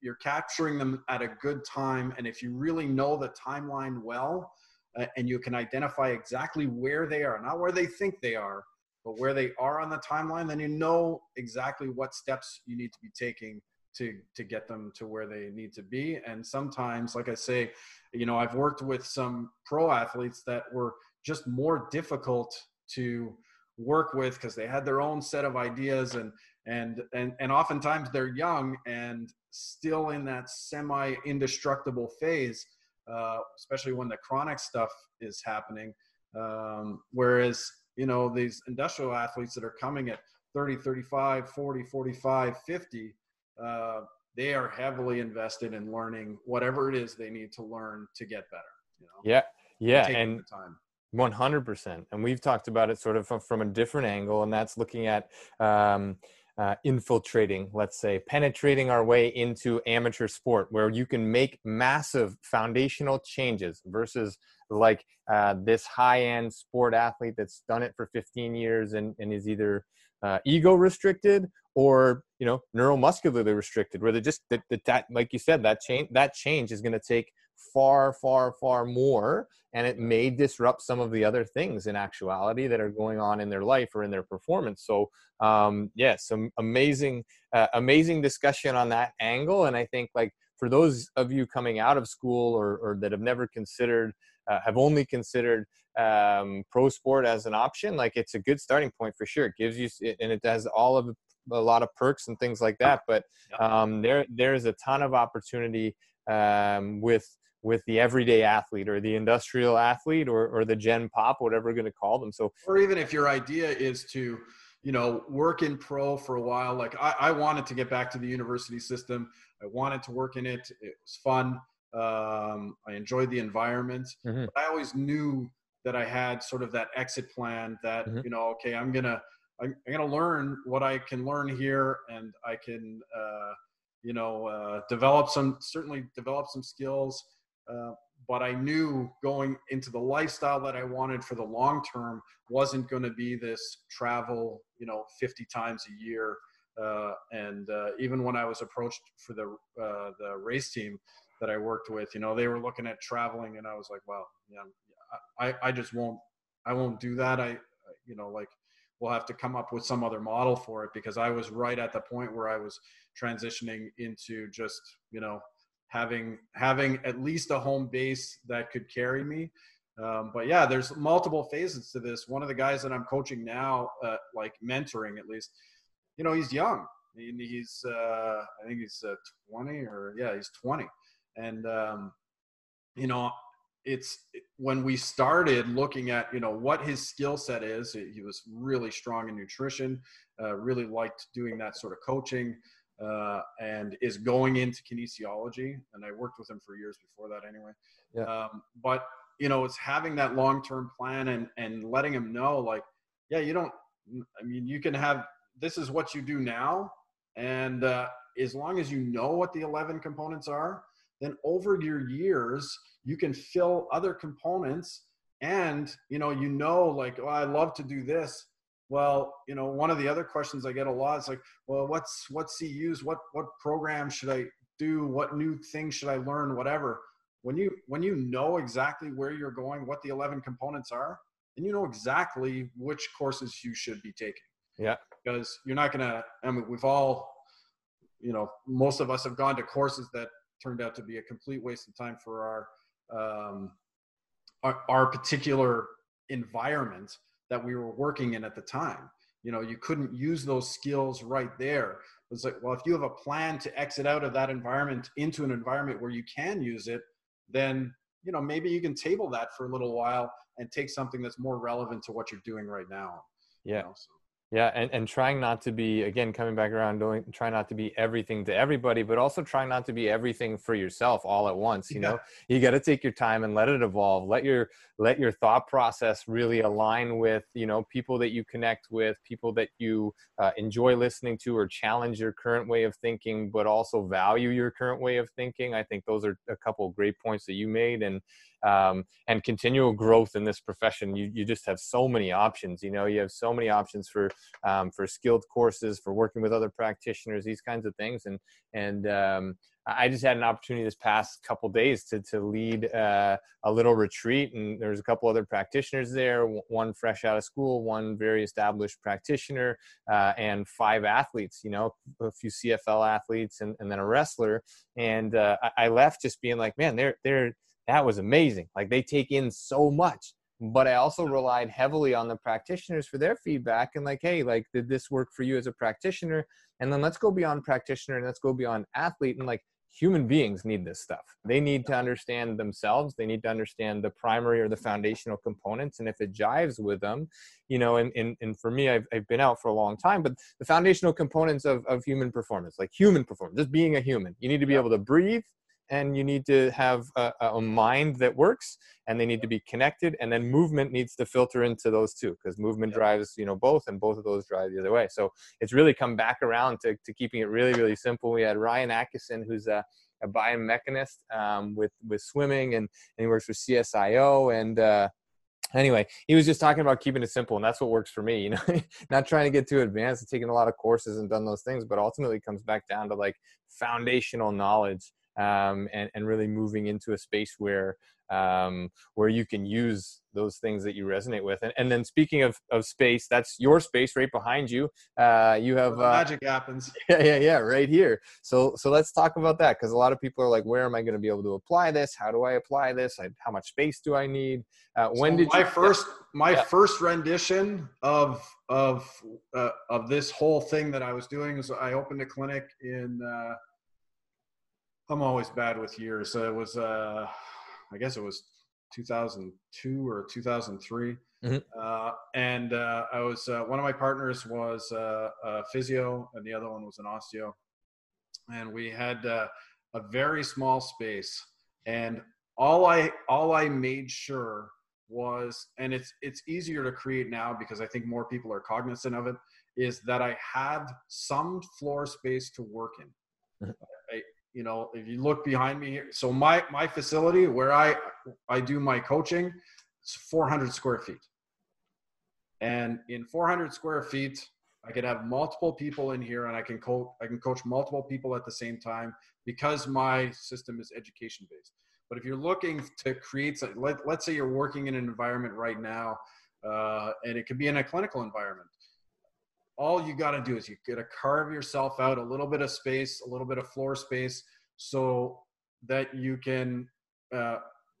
you're capturing them at a good time, and if you really know the timeline well, uh, and you can identify exactly where they are, not where they think they are, but where they are on the timeline, then you know exactly what steps you need to be taking to to get them to where they need to be. And sometimes like i say you know i've worked with some pro athletes that were just more difficult to work with because they had their own set of ideas and and and and oftentimes they're young and still in that semi indestructible phase uh, especially when the chronic stuff is happening um, whereas you know these industrial athletes that are coming at 30 35 40 45 50 uh, they are heavily invested in learning whatever it is they need to learn to get better. You know? Yeah, yeah, and time. 100%. And we've talked about it sort of from a different angle, and that's looking at um, uh, infiltrating, let's say, penetrating our way into amateur sport where you can make massive foundational changes versus like uh, this high end sport athlete that's done it for 15 years and, and is either uh, ego restricted or you know neuromuscularly restricted where they just that, that, that like you said that change that change is going to take far far far more and it may disrupt some of the other things in actuality that are going on in their life or in their performance so um yeah some amazing uh, amazing discussion on that angle and i think like for those of you coming out of school or, or that have never considered uh, have only considered um, pro sport as an option, like it's a good starting point for sure. It gives you, and it has all of a lot of perks and things like that. But um, there, there's a ton of opportunity um, with with the everyday athlete or the industrial athlete or, or the gen pop whatever we're going to call them. So or even if your idea is to you know work in pro for a while like I, I wanted to get back to the university system. I wanted to work in it. It was fun. Um, i enjoyed the environment. Mhm. but i always knew that i had sort of that exit plan that Mhm. you know okay i'm gonna I'm, I'm gonna learn what i can learn here and i can uh, you know uh, develop some certainly develop some skills uh, but I knew going into the lifestyle that I wanted for the long term wasn't going to be this travel, you know, 50 times a year. Uh, and uh, even when I was approached for the uh, the race team that I worked with, you know, they were looking at traveling, and I was like, well, yeah, I, I just won't, I won't do that. I, you know, like we'll have to come up with some other model for it because I was right at the point where I was transitioning into just, you know, having having at least a home base that could carry me. Um, but yeah, there's multiple phases to this. One of the guys that I'm coaching now, uh, like mentoring at least, you know, he's young. He- He's uh, I think he's uh, 20 or yeah, he's 20, and um, you know, it's when we started looking at you know what his skill set is. He was really strong in nutrition, uh, really liked doing that sort of coaching uh, and is going into kinesiology. And I worked with him for years before that, anyway. Yeah. Um, but you know, it's having that long-term plan and and letting him know, like, yeah, you don't. I mean, you can have this is what you do now, and uh, as long as you know what the eleven components are, then over your years you can fill other components. And you know, you know, like, oh, I love to do this. Well, you know, one of the other questions I get a lot is like, well, what's what's what CUs? What what program should I do? What new things should I learn? Whatever. When you when you know exactly where you're going, what the eleven components are, and you know exactly which courses you should be taking. Yeah. Because you're not gonna. I mean, we've all, you know, most of us have gone to courses that turned out to be a complete waste of time for our um, our, our particular environment that we were working in at the time. You know, you couldn't use those skills right there. It's like, well, if you have a plan to exit out of that environment into an environment where you can use it, then you know maybe you can table that for a little while and take something that's more relevant to what you're doing right now. you Yeah. know, so. Yeah, and, and trying not to be again coming back around doing try not to be everything to everybody, but also trying not to be everything for yourself all at once. You know, you got to take your time and let it evolve. Let your let your thought process really align with you know people that you connect with, people that you uh, enjoy listening to, or challenge your current way of thinking, but also value your current way of thinking. I think those are a couple of great points that you made, and um, and continual growth in this profession. You you just have so many options. You know, you have so many options for um, for skilled courses, for working with other practitioners, these kinds of things. And and um, I just had an opportunity this past couple days to to lead uh, a little retreat, and there's a couple other practitioners there. One fresh out of school, one very established practitioner, uh, and five athletes. You know, a few CFL athletes, and, and then a wrestler. And uh, I left just being like, man, they're they're that was amazing. Like they take in so much but I also relied heavily on the practitioners for their feedback and like, hey, like, did this work for you as a practitioner? And then let's go beyond practitioner and let's go beyond athlete and like human beings need this stuff. They need to understand themselves. They need to understand the primary or the foundational components. And if it jives with them, you know, and, and, and for me, I've, I've been out for a long time, but the foundational components of, of human performance, like human performance, just being a human, you need to be able to breathe and you need to have a, a, mind that works and they need to be connected and then movement needs to filter into those two because movement Yeah. drives you know both and both of those drive the other way so it's really come back around to, to keeping it really really simple we had ryan atkinson who's a, a biomechanist um, with with swimming and, and he works for csio and uh, anyway he was just talking about keeping it simple and that's what works for me you know *laughs* not trying to get too advanced and taking a lot of courses and done those things but ultimately comes back down to like foundational knowledge um, and, and really moving into a space where um, where you can use those things that you resonate with. And, and then speaking of, of space, that's your space right behind you. Uh, you have uh, magic happens. *laughs* yeah, yeah, yeah, right here. So, so let's talk about that because a lot of people are like, "Where am I going to be able to apply this? How do I apply this? I, how much space do I need? Uh, when So did my you, first my Yeah. first rendition of of uh, of this whole thing that I was doing is I opened a clinic in. I'm always bad with years. So it was uh, I guess it was 2002 or 2003. Mhm. Uh, and uh, I was uh, one of my partners was uh, a physio, and the other one was an osteo. And we had uh, a very small space, and all I all I made sure was, and it's it's easier to create now because I think more people are cognizant of it, is that I have some floor space to work in. Mhm. I, you know, if you look behind me here, so my my facility where I I do my coaching, it's 400 square feet. And in 400 square feet, I could have multiple people in here, and I can coach. I can coach multiple people at the same time because my system is education based. But if you're looking to create, let, let's say you're working in an environment right now, uh, and it could be in a clinical environment. All you got to do is you got to carve yourself out a little bit of space, a little bit of floor space, so that you can. Uh,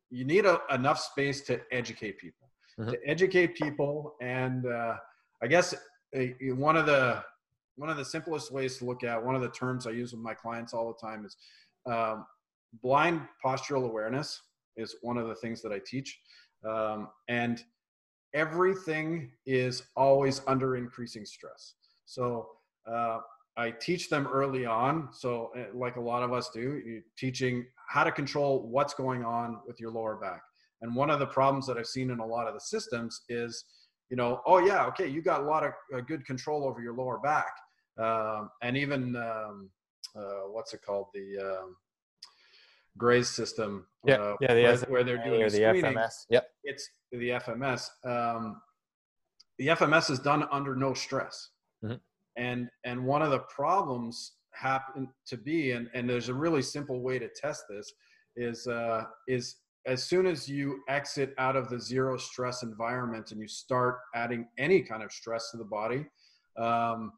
you need a, enough space to educate people, Mhm. to educate people, and uh, I guess uh, one of the one of the simplest ways to look at one of the terms I use with my clients all the time is um, blind postural awareness is one of the things that I teach, um, and everything is always under increasing stress. So uh, I teach them early on. So uh, like a lot of us do, teaching how to control what's going on with your lower back. And one of the problems that I've seen in a lot of the systems is, you know, oh yeah, okay, you got a lot of uh, good control over your lower back, um, and even um, uh, what's it called, the um, Gray's system, Yeah, uh, yeah, the where, where they're doing the screening FMS. Yep. it's the FMS. Um, the FMS is done under no stress, Mhm. and and one of the problems happen to be, and and there's a really simple way to test this, is uh, is as soon as you exit out of the zero stress environment and you start adding any kind of stress to the body, um,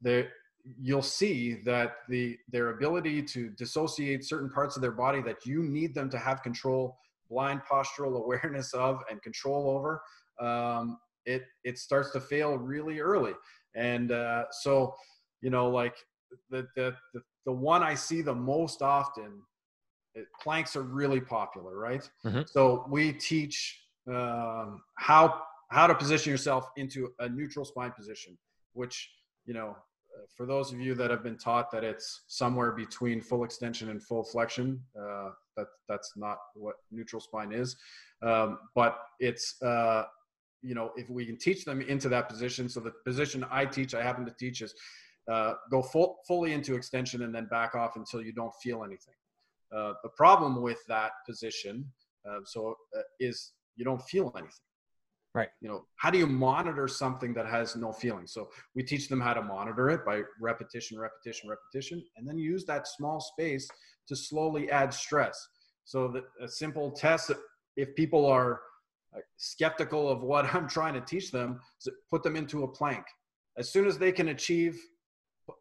there you'll see that the their ability to dissociate certain parts of their body that you need them to have control blind postural awareness *laughs* of and control over um, it it starts to fail really early and uh, so you know like the, the the the one i see the most often it, planks are really popular right Mhm. so we teach um, how how to position yourself into a neutral spine position which you know for those of you that have been taught that it's somewhere between full extension and full flexion, uh, that that's not what neutral spine is. Um, but it's uh, you know if we can teach them into that position. So the position I teach, I happen to teach is uh, go full, fully into extension and then back off until you don't feel anything. Uh, the problem with that position, uh, so uh, is you don't feel anything Right. you know how do you monitor something that has no feeling? So we teach them how to monitor it by repetition repetition repetition and then use that small space to slowly add stress. So that a simple test if people are uh, skeptical of what *laughs* i'm trying to teach them put them into a plank. As soon as they can achieve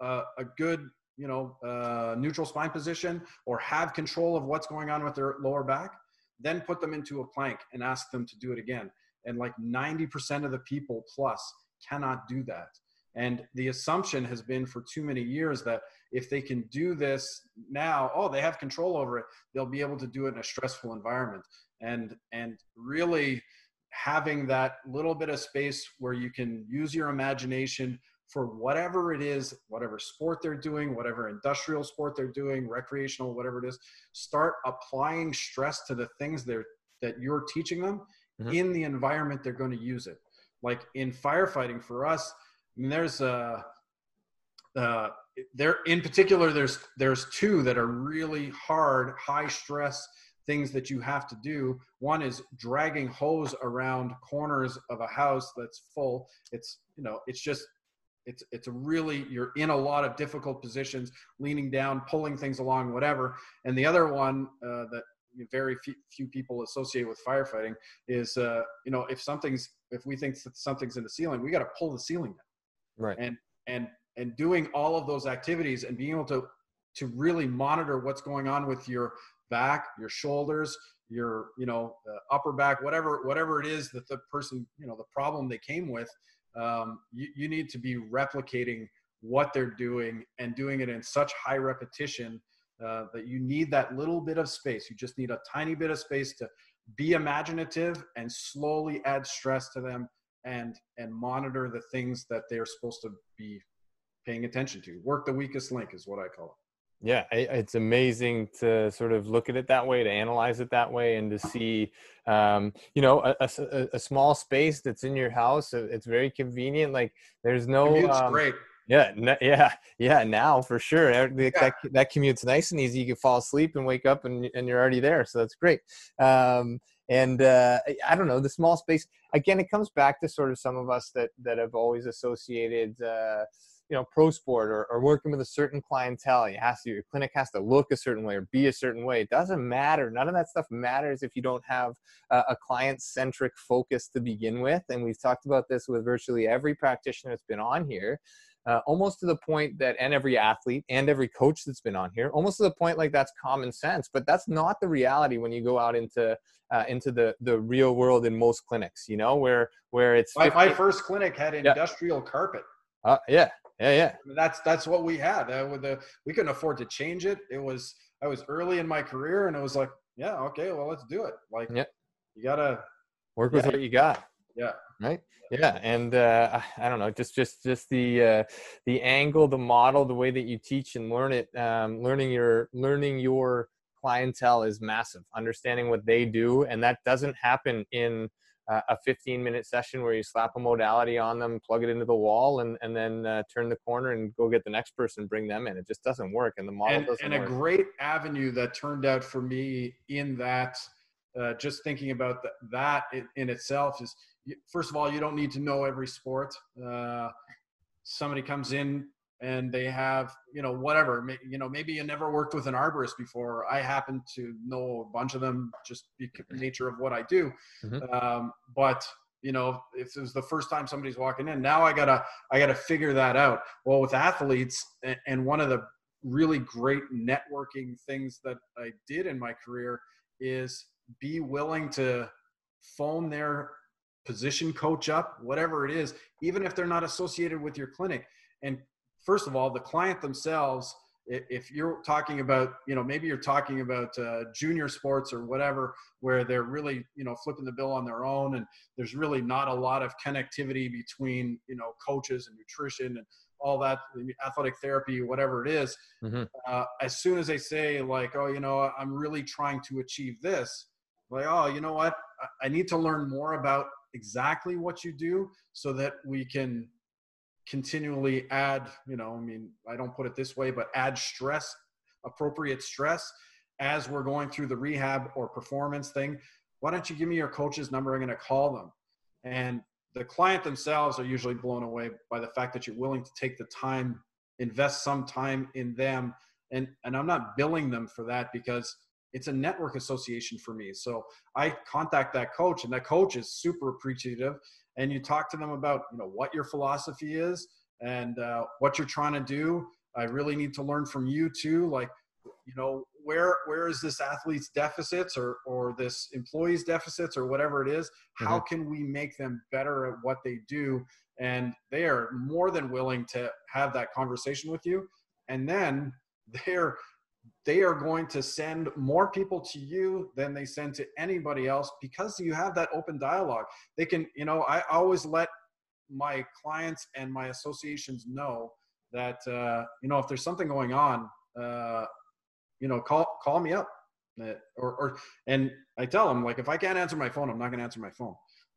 uh, a good you know uh, neutral spine position or have control of what's going on with their lower back then put them into a plank and ask them to do it again and like 90% of the people plus cannot do that. And the assumption has been for too many years that if they can do this now oh they have control over it they'll be able to do it in a stressful environment. And and really having that little bit of space where you can use your imagination for whatever it is whatever sport they're doing whatever industrial sport they're doing recreational whatever it is start applying stress to the things they're that you're teaching them Mhm. in the environment they're going to use it. Like in firefighting for us I mean, there's a uh, there in particular there's there's two that are really hard high stress things that you have to do. One is dragging hose around corners of a house that's full. It's you know it's just it's it's a really you're in a lot of difficult positions leaning down pulling things along whatever. And the other one uh, that very few, few people associate with firefighting is uh, you know if something's if we think that something's in the ceiling we got to pull the ceiling down Right. and and and doing all of those activities and being able to to really monitor what's going on with your back your shoulders your you know uh, upper back whatever whatever it is that the person you know the problem they came with um, you, you need to be replicating what they're doing and doing it in such high repetition uh, that you need that little bit of space. You just need a tiny bit of space to be imaginative and slowly add stress to them and and monitor the things that they're supposed to be paying attention to. Work the weakest link is what I call it. Yeah, it's amazing to sort of look at it that way, to analyze it that way, and to see, um, you know, a, a, a, small space that's in your house. It's very convenient. Like there's no. It's um, great. Yeah, yeah, yeah. Now for sure, yeah. that that commute's nice and easy. You can fall asleep and wake up, and and you're already there. So that's great. Um, and uh, I don't know the small space. Again, it comes back to sort of some of us that that have always associated. Uh, you know pro sport or, or working with a certain clientele you has to your clinic has to look a certain way or be a certain way it doesn't matter none of that stuff matters if you don't have a, a client centric focus to begin with and we've talked about this with virtually every practitioner that's been on here uh, almost to the point that and every athlete and every coach that's been on here almost to the point like that's common sense but that's not the reality when you go out into uh, into the the real world in most clinics you know where where it's 50, my, my first clinic had industrial yeah. carpet uh, yeah yeah, yeah. I mean, that's that's what we had. Uh, with the we couldn't afford to change it. It was I was early in my career, and it was like, yeah, okay, well, let's do it. Like, yeah. you gotta work with yeah. what you got. Yeah. Right. Yeah, and uh, *sighs* I don't know, just just just the uh, the angle, the model, the way that you teach and learn it, um, learning your learning your clientele is massive. Understanding what they do, and that doesn't happen in uh, a 15 minute session where you slap a modality on them, plug it into the wall, and, and then uh, turn the corner and go get the next person, bring them in. It just doesn't work. And the model and, doesn't and work. a great avenue that turned out for me in that, uh, just thinking about the, that in, in, itself is first of all, you don't need to know every sport. Uh, somebody comes in and they have you know whatever you know maybe you never worked with an arborist before i happen to know a bunch of them just because the nature of what i do mm-hmm. um, but you know if it was the first time somebody's walking in now i gotta i gotta figure that out well with athletes and one of the really great networking things that i did in my career is be willing to phone their position coach up whatever it is even if they're not associated with your clinic and first of all, the client themselves, if you're talking about, you know, maybe you're talking about uh, junior sports or whatever, where they're really, you know, flipping the bill on their own, and there's really not a lot of connectivity between, you know, coaches and nutrition and all that, athletic therapy, whatever it is. Mm-hmm. Uh, as soon as they say, like, oh, you know, I'm really trying to achieve this, like, oh, you know what, I need to learn more about exactly what you do so that we can continually add, you know, I mean, I don't put it this way, but add stress, appropriate stress as we're going through the rehab or performance thing. Why don't you give me your coach's number? I'm going to call them. And the client themselves are usually blown away by the fact that you're willing to take the time, invest some time in them. And, and I'm not billing them for that because it's a network association for me. So I contact that coach and that coach is super appreciative. And you talk to them about you know what your philosophy is and uh, what you're trying to do. I really need to learn from you too like you know where where is this athlete's deficits or or this employee's deficits or whatever it is? Mm-hmm. how can we make them better at what they do? And they are more than willing to have that conversation with you. And then *laughs* they're they are going to send more people to you than they send to anybody else because you have that open dialogue. They can, you know, I always let my clients and my associations know that, uh, you know, if there's something going on, uh, you know, call, call me up. Uh, or, or, and I tell them, like, if I can't answer my phone, I'm not going to answer my phone.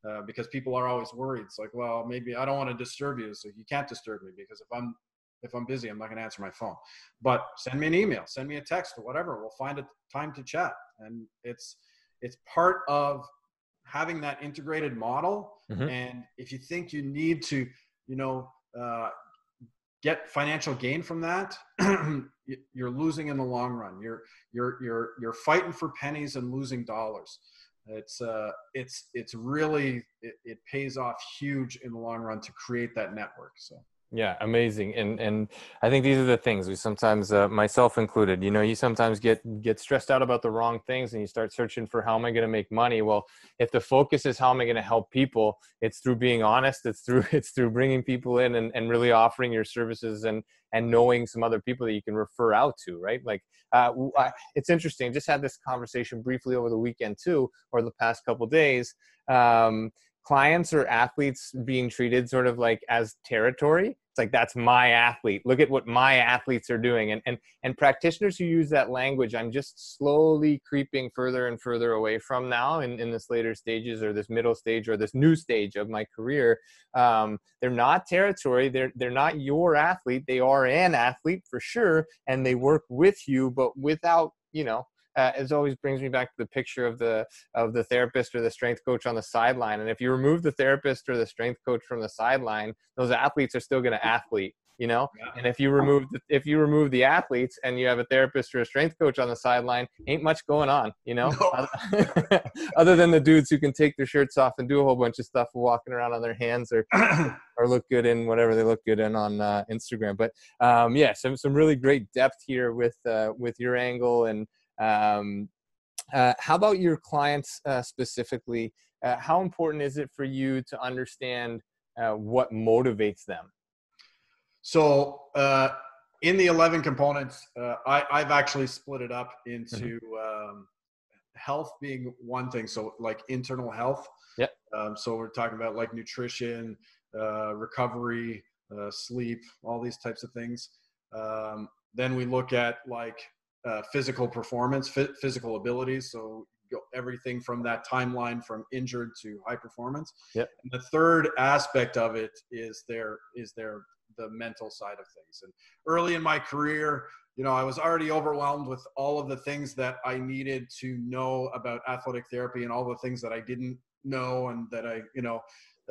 Uh, because people are always worried. It's like, well, maybe I don't want to disturb you, so you can't disturb me because if I'm if I'm busy, I'm not going to answer my phone. But send me an email, send me a text or whatever. We'll find a time to chat. And it's it's part of having that integrated model. Mm-hmm. And if you think you need to, you know, uh, get financial gain from that, *clears throat* you're losing in the long run. You're you're you're you're fighting for pennies and losing dollars. It's uh it's it's really it, it pays off huge in the long run to create that network. So Yeah, amazing. And and I think these are the things we sometimes, uh, myself included, you know, you sometimes get get stressed out about the wrong things, and you start searching for how am I going to make money. Well, if the focus is how am I going to help people, it's through being honest. It's through *laughs* it's through bringing people in and, and really offering your services and and knowing some other people that you can refer out to, right? Like, uh, it's interesting. Just had this conversation briefly over the weekend too, or the past couple days. Um, clients or athletes being treated sort of like as territory it's like that's my athlete. Look at what my athletes are doing. And and and practitioners who use that language i'm just slowly creeping further and further away from now in, in this later stages or this middle stage or this new stage of my career. Um, they're not territory. They're they're not your athlete. They are an athlete for sure and they work with you but without you know uh, it always brings me back to the picture of the of the therapist or the strength coach on the sideline. And if you remove the therapist or the strength coach from the sideline, those athletes are still going to athlete you know yeah. and if you remove the, if you remove the athletes and you have a therapist or a strength coach on the sideline ain't much going on you know no. other *laughs* than the dudes who can take their shirts off and do a whole bunch of stuff walking around on their hands or *clears throat* or look good in whatever they look good in on uh, instagram but um, yeah some some really great depth here with uh, with your angle and um, uh, how about your clients uh, specifically? Uh, how important is it for you to understand uh, what motivates them? So, uh, in the 11 components, uh, I, have actually split it up into mm-hmm. um, health being one thing. So, like internal health. Yeah. Um, so, we're talking about like nutrition, recovery, sleep, all these types of things. Um, then we look at like uh, physical performance, physical abilities. So everything from that timeline from injured to high performance. Yep. And the third aspect of it is their is their the mental side of things. And early in my career, you know, I was already overwhelmed with all of the things that I needed to know about athletic therapy and all the things that I didn't know and that I, you know,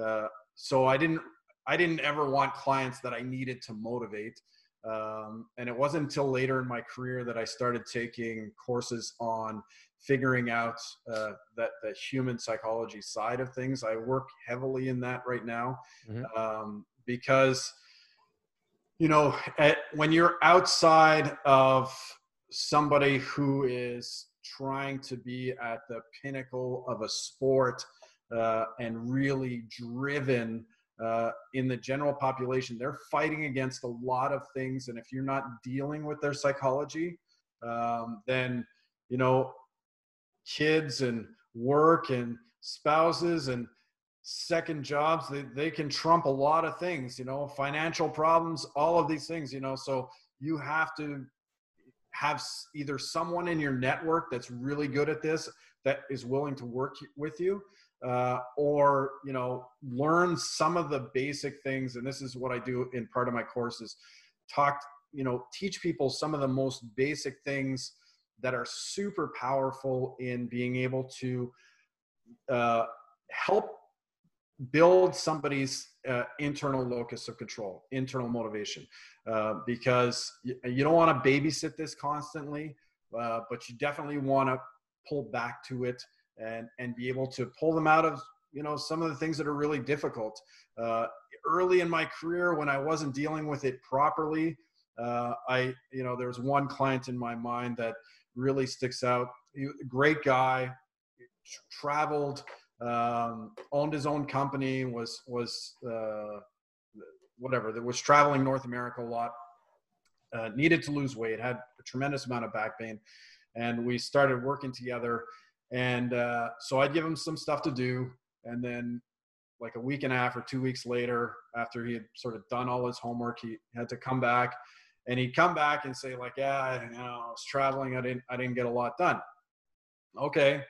uh, so I didn't I didn't ever want clients that I needed to motivate. Um, and it wasn't until later in my career that I started taking courses on figuring out uh, that the human psychology side of things. I work heavily in that right now mm-hmm. um, because, you know, at, when you're outside of somebody who is trying to be at the pinnacle of a sport uh, and really driven uh, in the general population, they're fighting against a lot of things. And if you're not dealing with their psychology, um, then, you know, kids and work and spouses and second jobs, they, they can trump a lot of things, you know, financial problems, all of these things, you know. So you have to have either someone in your network that's really good at this that is willing to work with you uh, or you know learn some of the basic things and this is what i do in part of my courses talk you know teach people some of the most basic things that are super powerful in being able to uh, help build somebody's uh, internal locus of control internal motivation uh, because you, you don't want to babysit this constantly uh, but you definitely want to pull back to it and and be able to pull them out of you know some of the things that are really difficult. Uh, early in my career when i wasn't dealing with it properly uh, i you know there's one client in my mind that really sticks out. Great guy traveled um, owned his own company was was uh, whatever that was traveling north america a lot uh, needed to lose weight had a tremendous amount of back pain. And we started working together and uh, so I'd give him some stuff to do. And then, like a week and a half or two weeks later, after he had sort of done all his homework, he had to come back. And he'd come back and say, like, yeah, you know, I was traveling. I didn't, I didn't get a lot done. Okay.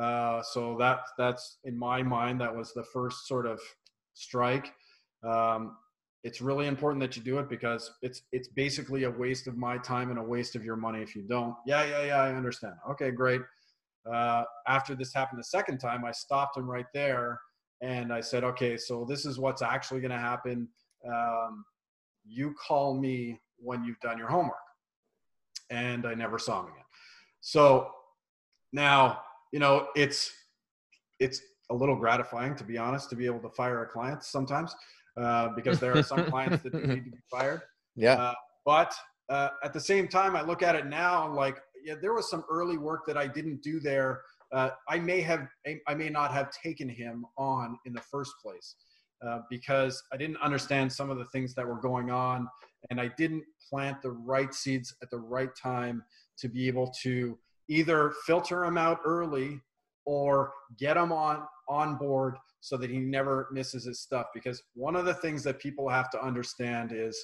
Uh, so that that's in my mind, that was the first sort of strike. Um, it's really important that you do it because it's it's basically a waste of my time and a waste of your money if you don't. Yeah, yeah, yeah. I understand. Okay, great uh, after this happened the second time, I stopped him right there and I said, okay, so this is what's actually going to happen. Um, you call me when you've done your homework. And I never saw him again. So now, you know, it's, it's a little gratifying to be honest, to be able to fire a client sometimes. uh, because there are some clients that need to be fired. *laughs* Yeah. Uh, but uh, at the same time, I look at it now like, yeah, there was some early work that I didn't do there. Uh, I may have, I may not have taken him on in the first place uh, because I didn't understand some of the things that were going on, and I didn't plant the right seeds at the right time to be able to either filter him out early or get him on on board so that he never misses his stuff. Because one of the things that people have to understand is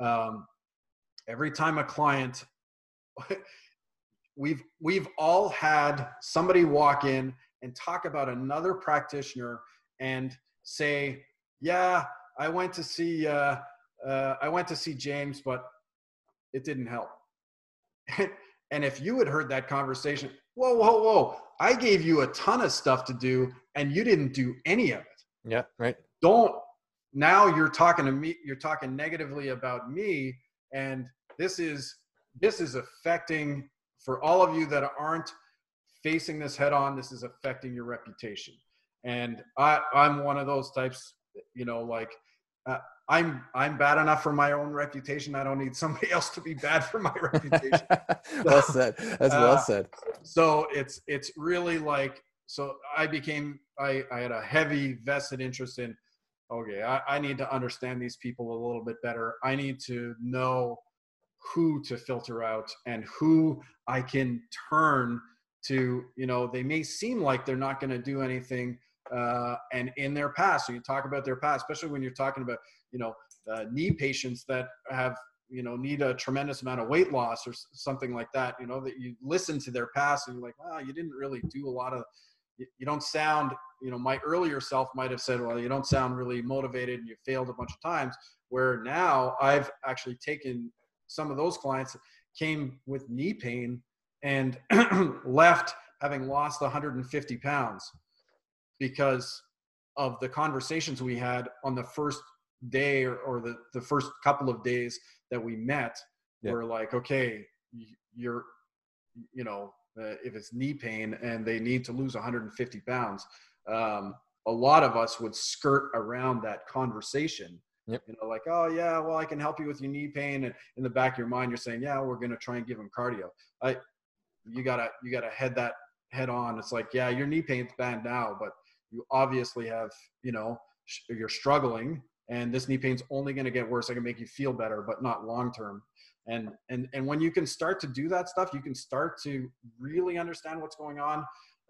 um, every time a client *laughs* we've we've all had somebody walk in and talk about another practitioner and say yeah i went to see uh, uh, i went to see james but it didn't help *laughs* and if you had heard that conversation whoa whoa whoa i gave you a ton of stuff to do and you didn't do any of it Yeah. Right. don't now you're talking to me you're talking negatively about me and this is this is affecting for all of you that aren't facing this head on this is affecting your reputation and i i'm one of those types you know like uh, i'm i'm bad enough for my own reputation i don't need somebody *laughs* else to be bad for my reputation *laughs* well said. That's well Uh, said. so it's it's really like so i became i i had a heavy vested interest in okay I, I need to understand these people a little bit better i need to know who to filter out and who i can turn to you know they may seem like they're not going to do anything uh, and in their past so you talk about their past especially when you're talking about you know uh, knee patients that have you know need a tremendous amount of weight loss or something like that you know that you listen to their past and you're like wow you didn't really do a lot of you don't sound you know my earlier self might have said well you don't sound really motivated and you failed a bunch of times where now i've actually taken some of those clients came with knee pain and *clears throat* left having lost 150 pounds because of the conversations we had on the first day or, or the, the first couple of days that we met Yeah. we're like okay you're you know uh, if it's knee pain and they need to lose 150 pounds um, a lot of us would skirt around that conversation Yep. you know like oh yeah well i can help you with your knee pain and in the back of your mind you're saying yeah we're to try and give him cardio. I you gotta you gotta head that head on. It's like yeah your knee pain's bad now but you obviously have you know sh- you're struggling and this knee pain's only to get worse. I can make you feel better but not long term. And and and when you can start to do that stuff you can start to really understand what's going on.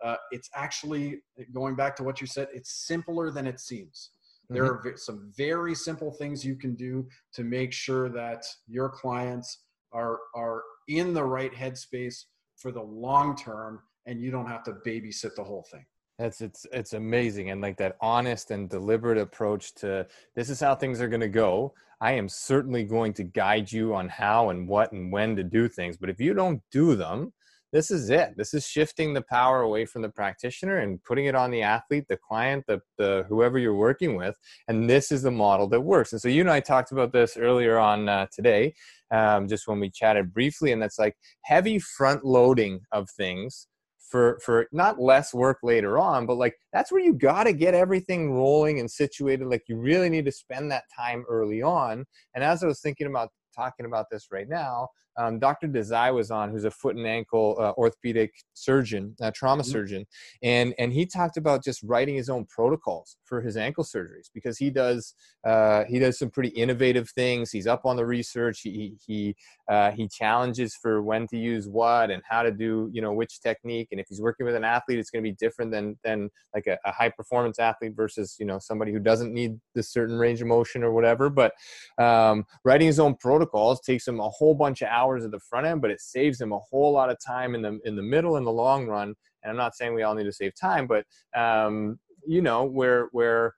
Uh, it's actually going back to what you said it's simpler than it seems there mm-hmm. are some very simple things you can do to make sure that your clients are are in the right headspace for the long term and you don't have to babysit the whole thing. That's it's it's amazing. And like that honest and deliberate approach to this is how things are going to go. I am certainly going to guide you on how and what and when to do things, but if you don't do them, this is it. This is shifting the power away from the practitioner and putting it on the athlete, the client, the the whoever you're working with, and this is the model that works. And so you and I talked about this earlier on uh, today, um, just when we chatted briefly, and that's like heavy front loading of things for for not less work later on but like that's where you got to get everything rolling and situated like you really need to spend that time early on and as i was thinking about talking about this right now um, dr desai was on who's a foot and ankle uh, orthopedic surgeon a trauma Mhm. surgeon and and he talked about just writing his own protocols for his ankle surgeries because he does uh, he does some pretty innovative things. He's up on the research. He he uh, he challenges for when to use what and how to do you know which technique. And if he's working with an athlete it's going to be different than than like a, a high performance athlete versus you know somebody who doesn't need this certain range of motion or whatever. But um, writing his own protocols takes him a whole bunch of hours at the front end but it saves him a whole lot of time in the in the middle and the long run and i'm not saying we all need to save time but um, you know where where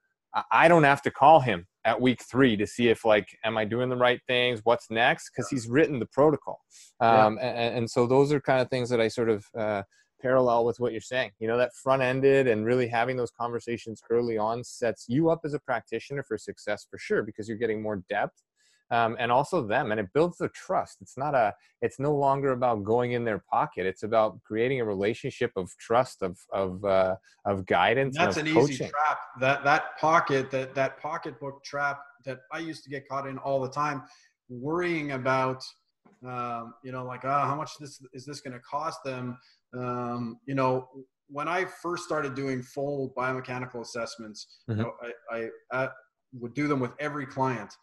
I- don't have to call him at week three to see if like am I doing the right things, what's next, because he's written the protocol. Yeah. Um, and, and so those are kind of things that I sort of uh, parallel with what you're saying. You know, that front ended and really having those conversations early on sets you up as a practitioner for success for sure because you're getting more depth. Um, and also them and it builds the trust it's not a it's no longer about going in their pocket it's about creating a relationship of trust of of uh, of guidance And that's and an of easy trap that that pocket that that pocketbook trap that I used to get caught in all the time, worrying about, um, you know, like, ah, how much this is this going to cost them? Um, you know, when I first started doing full biomechanical assessments, mm-hmm. you know, I, I, I, would do them with every client.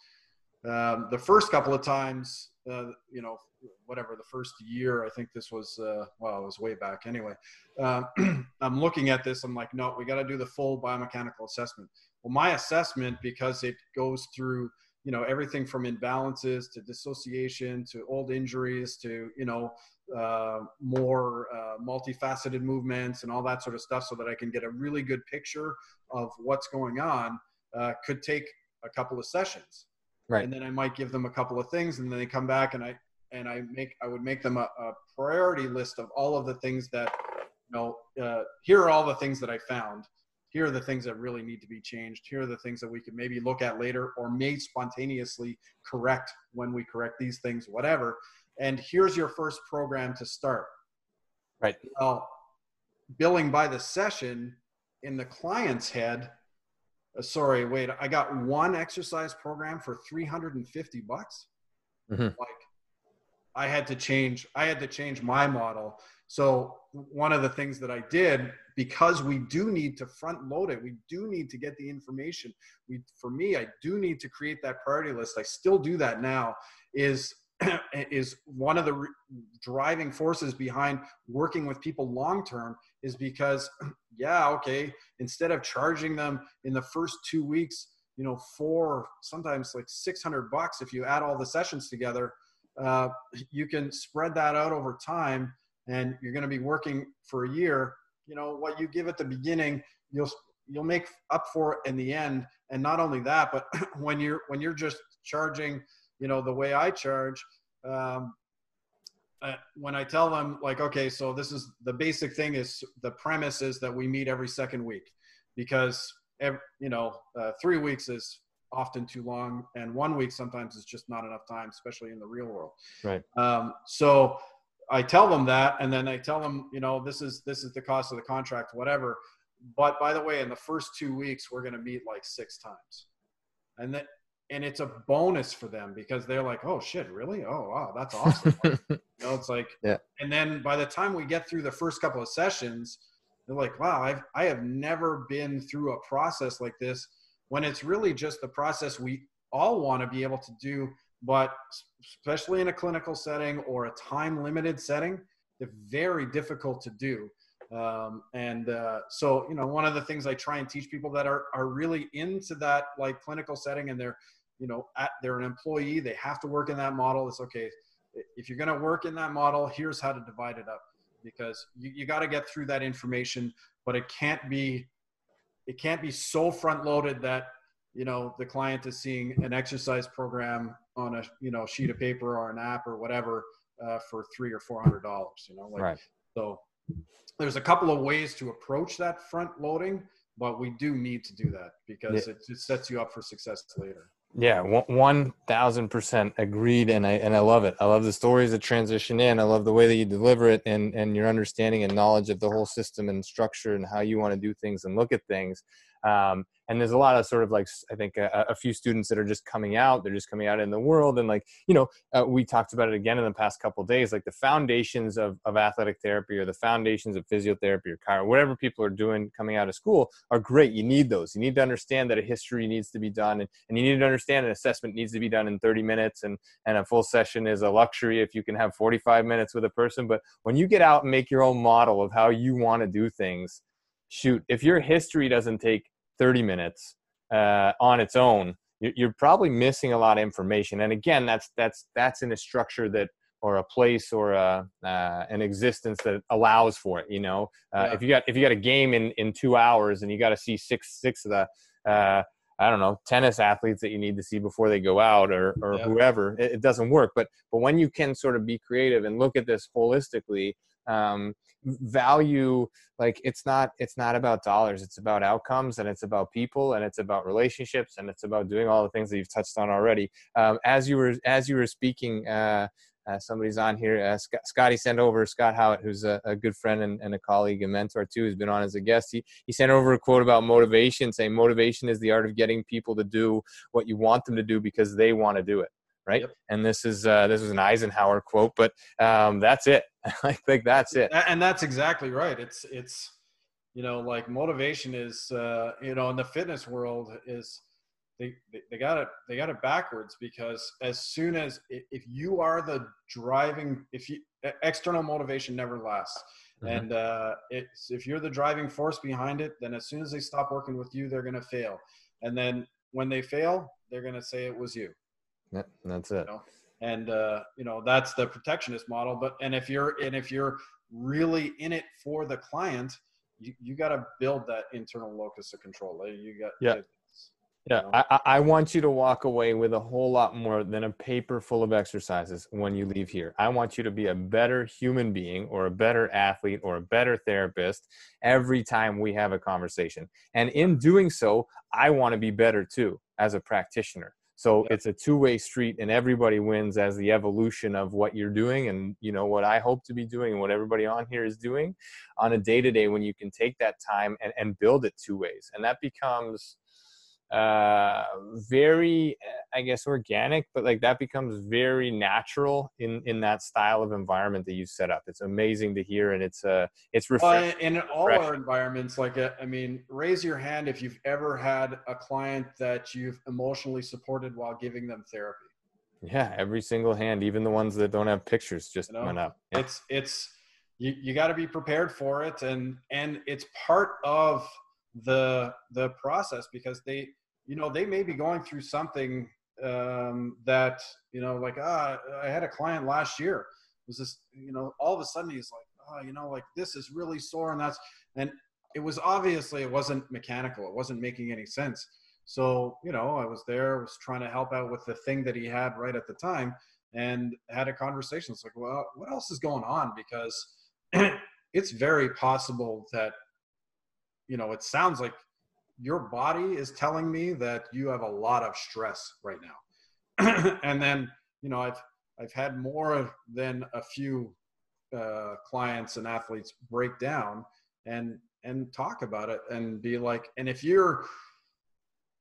Um, the first couple of times, uh, you know, whatever the first year, I think this was, uh, well, it was way back anyway. Uh, *clears throat* I'm looking at this. I'm like, no, we got to do the full biomechanical assessment. Well, my assessment, because it goes through, you know, everything from imbalances to dissociation to old injuries to, you know, uh, more uh, multifaceted movements and all that sort of stuff so that I can get a really good picture of what's going on uh, could take a couple of sessions. Right. And then I might give them a couple of things and then they come back and I, and I make, I would make them a, a priority list of all of the things that, you know, uh, here are all the things that I found. Here are the things that really need to be changed. Here are the things that we can maybe look at later or may spontaneously correct when we correct these things, whatever and here's your first program to start. Right. Well, billing by the session in the client's head. Uh, sorry, wait, I got one exercise program for 350 bucks. Mm-hmm. Like, I had to change. I had to change my model. So one of the things that I did, because we do need to front load it, we do need to get the information. We, for me, I do need to create that priority list. I still do that now. Is *clears throat* is one of the driving forces behind working with people long term is because *clears throat* yeah okay instead of charging them in the first two weeks you know four sometimes like 600 bucks if you add all the sessions together uh, you can spread that out over time and you're going to be working for a year. You know what you give at the beginning you'll you'll make up for it in the end. And not only that but *clears throat* when you're when you're just charging you know the way i charge um, uh, when i tell them like okay so this is the basic thing is the premise is that we meet every second week because every, you know uh, three weeks is often too long and one week sometimes is just not enough time especially in the real world. Right. Um, so i tell them that and then i tell them you know this is this is the cost of the contract whatever. But by the way in the first two weeks we're going to meet like six times. And then and it's a bonus for them because they're like, oh shit, really? Oh wow, that's *laughs* awesome. you know, it's like, yeah. And then by the time we get through the first couple of sessions, they're like, wow, I've I have never been through a process like this. When it's really just the process we all want to be able to do, but especially in a clinical setting or a time limited setting, they're very difficult to do. Um, and uh, so, you know, one of the things I try and teach people that are are really into that like clinical setting and they're you know at, they're an employee they have to work in that model it's okay if you're going to work in that model here's how to divide it up because you, you got to get through that information but it can't be it can't be so front loaded that you know the client is seeing an exercise program on a you know sheet of paper or an app or whatever uh, for three or four hundred dollars you know like right. so there's a couple of ways to approach that front loading but we do need to do that because yeah. it, it sets you up for success later yeah, one thousand percent agreed, and I and I love it. I love the stories that transition in. I love the way that you deliver it, and and your understanding and knowledge of the whole system and structure and how you want to do things and look at things. Um, and there's a lot of sort of like i think a, a, few students that are just coming out they're just coming out in the world and like you know uh, we talked about it again in the past couple days like the foundations of, of athletic therapy or the foundations of physiotherapy or chiro whatever people are doing coming out of school are great you need those you need to understand that a history needs to be done and, and you need to understand an assessment needs to be done in 30 minutes and and a full session is a luxury if you can have 45 minutes with a person but when you get out and make your own model of how you want to do things shoot if your history doesn't take 30 minutes uh, on its own, you're probably missing a lot of information. And again, that's that's that's in a structure that or a place or a, uh, an existence that allows for it. You know, uh, yeah. if you got if you got a game in in two hours and you got to see six six of the uh, I don't know tennis athletes that you need to see before they go out or or yeah. whoever, it, it, doesn't work. But but when you can sort of be creative and look at this holistically, um, value like it's not it's not about dollars it's about outcomes and it's about people and it's about relationships and it's about doing all the things that you've touched on already um, as you were as you were speaking uh, uh, somebody's on here. Uh, Scott, Scotty sent over Scott Howitt, who's a, a good friend and, and, a colleague and mentor too, who's been on as a guest. He, he sent over a quote about motivation, saying motivation is the art of getting people to do what you want them to do because they want to do it. Right. Yep. And this is uh, this is an Eisenhower quote, but um, that's it. *laughs* I think that's it. And that's exactly right. It's it's you know like motivation is uh, you know in the fitness world is they, they, got it they got it backwards because as soon as if you are the driving if you external motivation never lasts mm-hmm. and uh, it's if you're the driving force behind it then as soon as they stop working with you they're going to fail and then when they fail they're going to say it was you yeah, that's it you know? and uh, you know that's the protectionist model but and if you're and if you're really in it for the client you, you got to build that internal locus of control you got yeah yeah, I, I want you to walk away with a whole lot more than a paper full of exercises when you leave here. I want you to be a better human being or a better athlete or a better therapist every time we have a conversation. And in doing so, I want to be better too as a practitioner. So yeah. it's a two-way street and everybody wins as the evolution of what you're doing and you know what I hope to be doing and what everybody on here is doing on a day-to-day when you can take that time and, and build it two ways. And that becomes uh very i guess organic but like that becomes very natural in in that style of environment that you set up it's amazing to hear and it's uh it's refreshing. Uh, in all our environments like uh, i mean raise your hand if you've ever had a client that you've emotionally supported while giving them therapy yeah every single hand even the ones that don't have pictures just you know, went up yeah. it's it's you, you got to be prepared for it and and it's part of the the process because they you know they may be going through something um, that you know like ah I had a client last year. It was this you know all of a sudden he's like oh you know like this is really sore and that's and it was obviously it wasn't mechanical. It wasn't making any sense. So you know I was there was trying to help out with the thing that he had right at the time and had a conversation. It's like well what else is going on? Because *clears throat* it's very possible that you know, it sounds like your body is telling me that you have a lot of stress right now. *clears throat* and then, you know, I've I've had more than a few uh, clients and athletes break down and and talk about it and be like, and if you're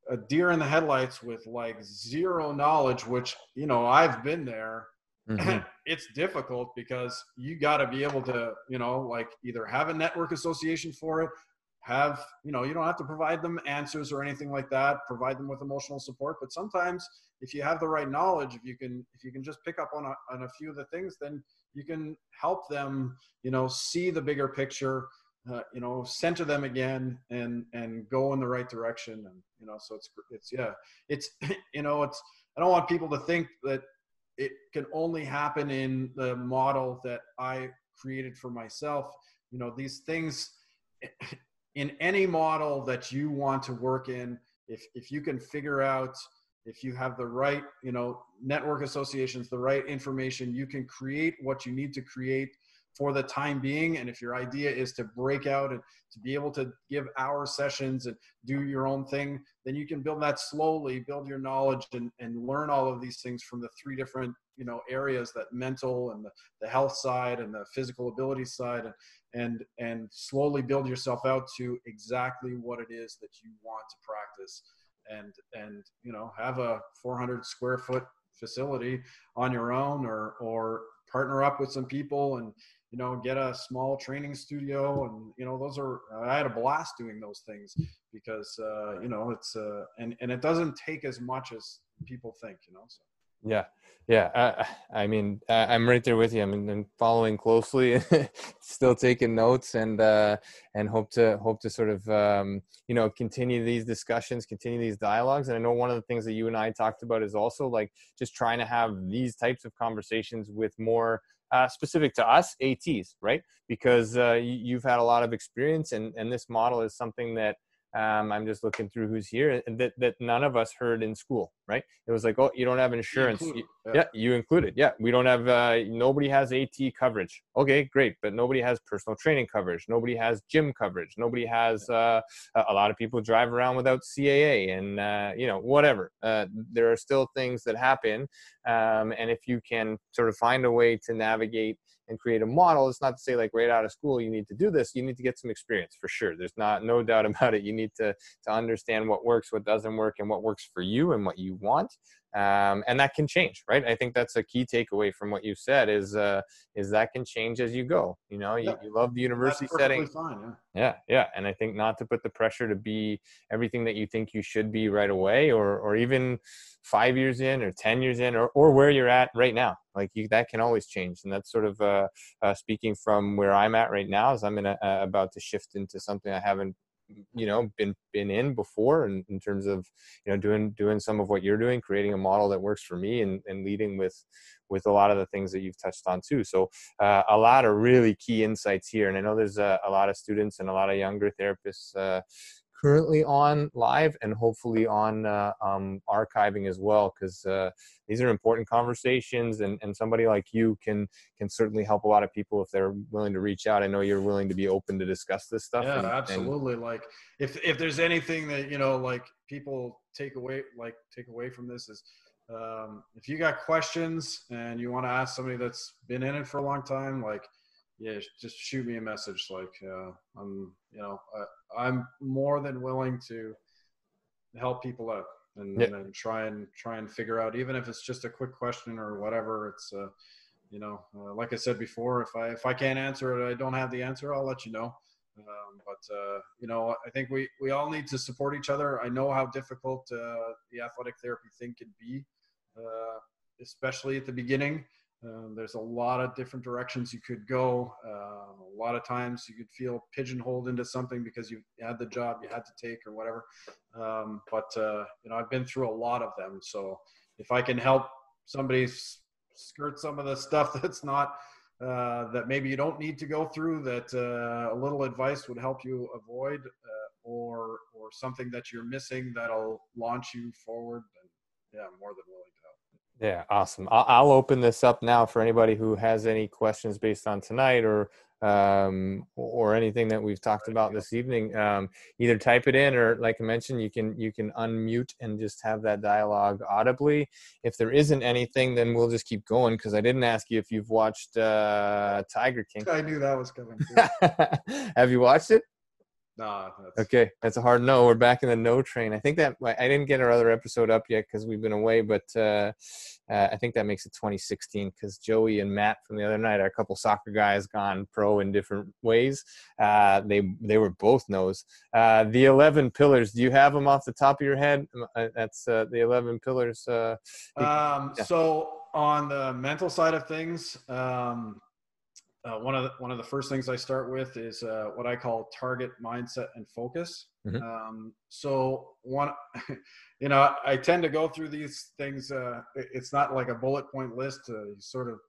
a deer in the headlights with like zero knowledge, which you know I've been there. Mm-hmm. *clears throat* it's difficult because you got to be able to, you know, like either have a network association for it have you know you don't have to provide them answers or anything like that provide them with emotional support but sometimes if you have the right knowledge if you can if you can just pick up on a, on a few of the things then you can help them you know see the bigger picture uh, you know center them again and and go in the right direction. And you know so it's it's yeah it's *laughs* you know it's i don't want people to think that it can only happen in the model that i created for myself. You know these things in any model that you want to work in, if, if you can figure out, if you have the right, you know, network associations, the right information, you can create what you need to create for the time being. And if your idea is to break out and to be able to give hour sessions and do your own thing, then you can build that slowly, build your knowledge and, and learn all of these things from the three different, you know, areas that mental and the, the health side and the physical ability side. And, and and slowly build yourself out to exactly what it is that you want to practice and and you know have a 400 square foot facility on your own or or partner up with some people and you know get a small training studio and you know those are i had a blast doing those things because uh you know it's uh and and it doesn't take as much as people think you know so yeah, yeah. I, I mean, I'm right there with you. I mean, I'm following closely, *laughs* still taking notes, and uh, and hope to hope to sort of um, you know continue these discussions, continue these dialogues. And I know one of the things that you and I talked about is also like just trying to have these types of conversations with more uh, specific to us ATs, right? Because uh, you've had a lot of experience, and and this model is something that um, i'm just looking through who's here and that, that none of us heard in school right? It was like oh you don't have insurance. You- yeah. yeah. you included yeah. We don't have uh, nobody has AT coverage. Okay great but nobody has personal training coverage. Nobody has gym coverage. Nobody has uh, a a lot of people drive around without CAA and uh, you know whatever. Uh, there are still things that happen um, and if you can sort of find a way to navigate and create a model. It's not to say like right out of school you need to do this. You need to get some experience for sure. There's not no doubt *laughs* about it. You need to to understand what works what doesn't work and what works for you and what you want um, and that can change right i think that's a key takeaway from what you said is uh, is that can change as you go you know you, Yeah. you love the university setting fine. Yeah. yeah, yeah, and I think not to put the pressure to be everything that you think you should be right away, or or even five years in, or ten years in, or or where you're at right now. Like you, that can always change, and that's sort of uh, uh, speaking from where I'm at right now. As I'm in a, uh, about to shift into something I haven't, you know, been been in before, and in terms of you know doing doing some of what you're doing, creating a model that works for me, and and leading with with a lot of the things that you've touched on too. So uh, a lot of really key insights here. And I know there's a, a lot of students and a lot of younger therapists uh, currently on live and hopefully on uh, um, archiving as well, because uh, these are important conversations. And, and somebody like you can can certainly help a lot of people if they're willing to reach out. I know you're willing to be open to discuss this stuff. Yeah, and- and- absolutely. like if if there's anything that you know, like people take away, like take away from this is, um, if you got questions and you want to ask somebody that's been in it for a long time, like, yeah, just shoot me a message. Like, uh, I'm, you know, I, I'm more than willing to help people out and, Yeah. and try and try and figure out, even if it's just a quick question or whatever. It's, uh, you know, uh, like I said before, if I if I can't answer it, I don't have the answer. I'll let you know. Um, but uh, you know, I think we we all need to support each other. I know how difficult uh, the athletic therapy thing can be, uh, especially at the beginning. Um, there's a lot of different directions you could go. Uh, a lot of times you could feel pigeonholed into something because you had the job you had to take or whatever. Um, but uh, you know, I've been through a lot of them. So if I can help somebody skirt some of the stuff *laughs* that's not uh, that maybe you don't need to go through, that uh, a little advice would help you avoid, uh, or or something that you're missing that'll launch you forward. And yeah, more than willing. Yeah, awesome. I'll, I'll open this up now for anybody who has any questions based on tonight or um, or anything that we've talked about this evening. Um, either type it in or, like I mentioned, you can you can unmute and just have that dialogue audibly. If there isn't anything, then we'll just keep going because I didn't ask you if you've watched uh, Tiger King. I knew that was coming. *laughs* Have you watched it? Nah, that's, Okay, that's a hard no. We're back in the no train. I think that I didn't get our other episode up yet because we've been away, but uh, uh, I think that makes it 2016 because Joey and Matt from the other night are a couple soccer guys gone pro in different ways. Uh, they they were both no's. Uh, the 11 pillars. Do you have them off the top of your head? Uh, That's uh, the 11 pillars. Uh, Um, Yeah. So on the mental side of things, um, uh, one of the, one of the first things I start with is uh, what I call target mindset and focus. Mhm. Um, so one, *laughs* you know, I tend to go through these things. Uh, it's not like a bullet point list. Uh, you sort of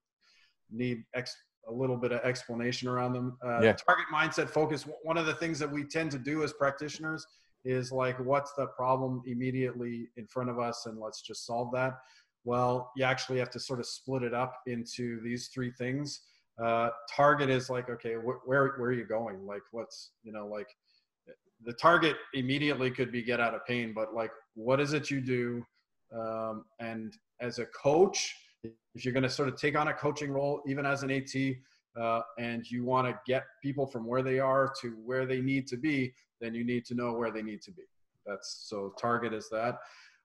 need ex- a little bit of explanation around them. Uh, Yeah. Target mindset focus. One of the things that we tend to do as practitioners is like, what's the problem immediately in front of us, and let's just solve that. Well, you actually have to sort of split it up into these three things. Uh, target is like, okay, wh- where where are you going? Like, what's you know, like the target immediately could be get out of pain, but like, what is it you do? Um, and as a coach, if you're going to sort of take on a coaching role, even as an AT, uh, and you want to get people from where they are to where they need to be, then you need to know where they need to be. That's so target is that.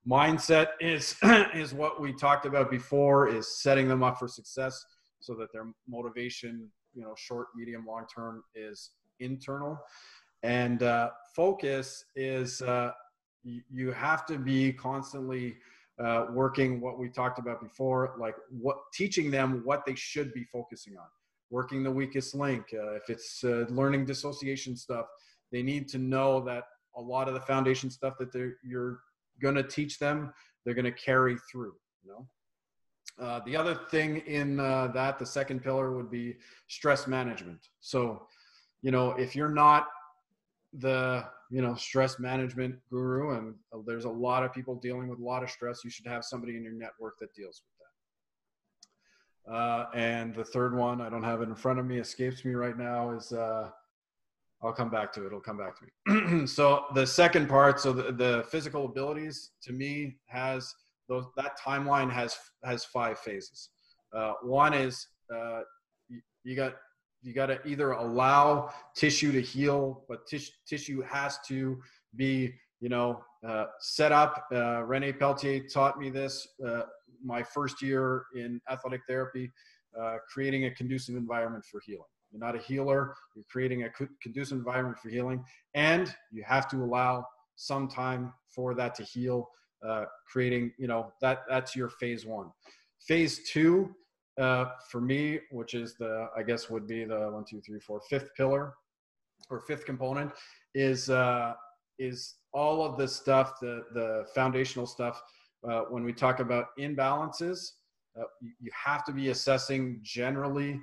Mindset is *clears throat* is what we talked about before is setting them up for success so that their motivation, you know, short, medium, long term is internal. And uh, focus is uh, you, you have to be constantly uh, working what we talked about before, like what teaching them what they should be focusing on, working the weakest link. Uh, if it's uh, learning dissociation stuff, they need to know that a lot of the foundation stuff that they're, you're going to teach them, they're going to carry through. You know. Uh, the other thing in uh, that, the second pillar would be stress management. So, you know, if you're not the you know stress management guru and there's a lot of people dealing with a lot of stress you should have somebody in your network that deals with that uh, and the third one i don't have it in front of me escapes me right now is uh, i'll come back to it it'll come back to me *clears throat* so the second part so the, the physical abilities to me has those that timeline has has five phases uh, one is uh, you, you got you got to either allow tissue to heal, but tis- tissue has to be, you know, uh, set up. Uh, Rene Pelletier taught me this uh, my first year in athletic therapy, uh, creating a conducive environment for healing. You're not a healer. You're creating a conducive environment for healing, and you have to allow some time for that to heal. Uh, creating, you know, that that's your phase one. Phase two uh, for me, which is the I guess would be the one, two, three, four, fifth pillar or fifth component, is uh, is all of the stuff, the the foundational stuff. Uh, when we talk about imbalances, uh, you, you, have to be assessing generally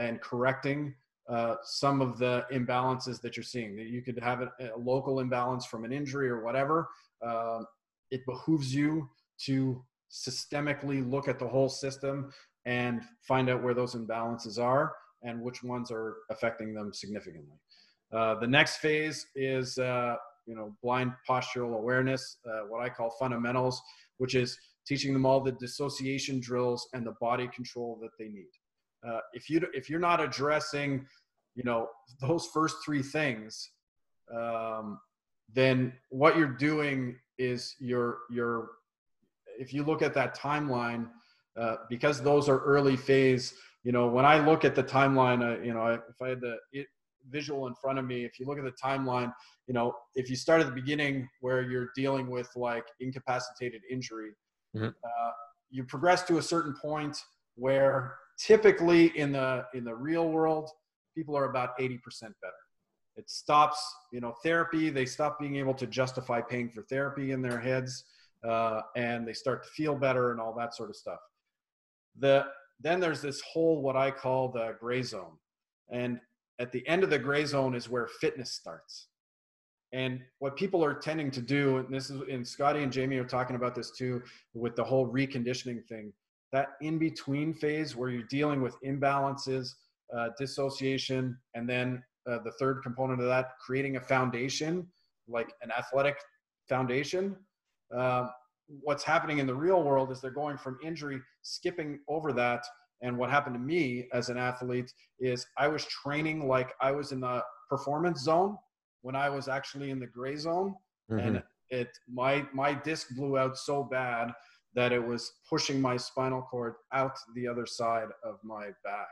and correcting uh, some of the imbalances that you're seeing. You could have a, a local imbalance from an injury or whatever. Um, it behooves you to systemically look at the whole system and find out where those imbalances are and which ones are affecting them significantly. Uh, the next phase is, uh, you know, blind postural awareness, uh, what I call fundamentals, which is teaching them all the dissociation drills and the body control that they need. Uh, if you if you're not addressing, you know, those first three things, um, then what you're doing is you're you're if you look at that timeline uh, because those are early phase. You know, when I look at the timeline, uh, you know, if I had the it, visual in front of me, if you look at the timeline, you know, if you start at the beginning where you're dealing with like incapacitated injury, mm-hmm. uh, you progress to a certain point where typically in the in the real world, people are about 80% better. It stops, you know, therapy. They stop being able to justify paying for therapy in their heads, uh, and they start to feel better and all that sort of stuff the then there's this whole what I call the gray zone. And at the end of the gray zone is where fitness starts. And what people are tending to do, and this is and Scotty and Jamie are talking about this too, with the whole reconditioning thing, that in between phase where you're dealing with imbalances, uh, dissociation, and then uh, the third component of that, creating a foundation, like an athletic foundation. Uh, what's happening in the real world is they're going from injury, skipping over that. And what happened to me as an athlete is I was training like I was in the performance zone when I was actually in the gray zone. Mm-hmm. And it my my disc blew out so bad that it was pushing my spinal cord out the other side of my back.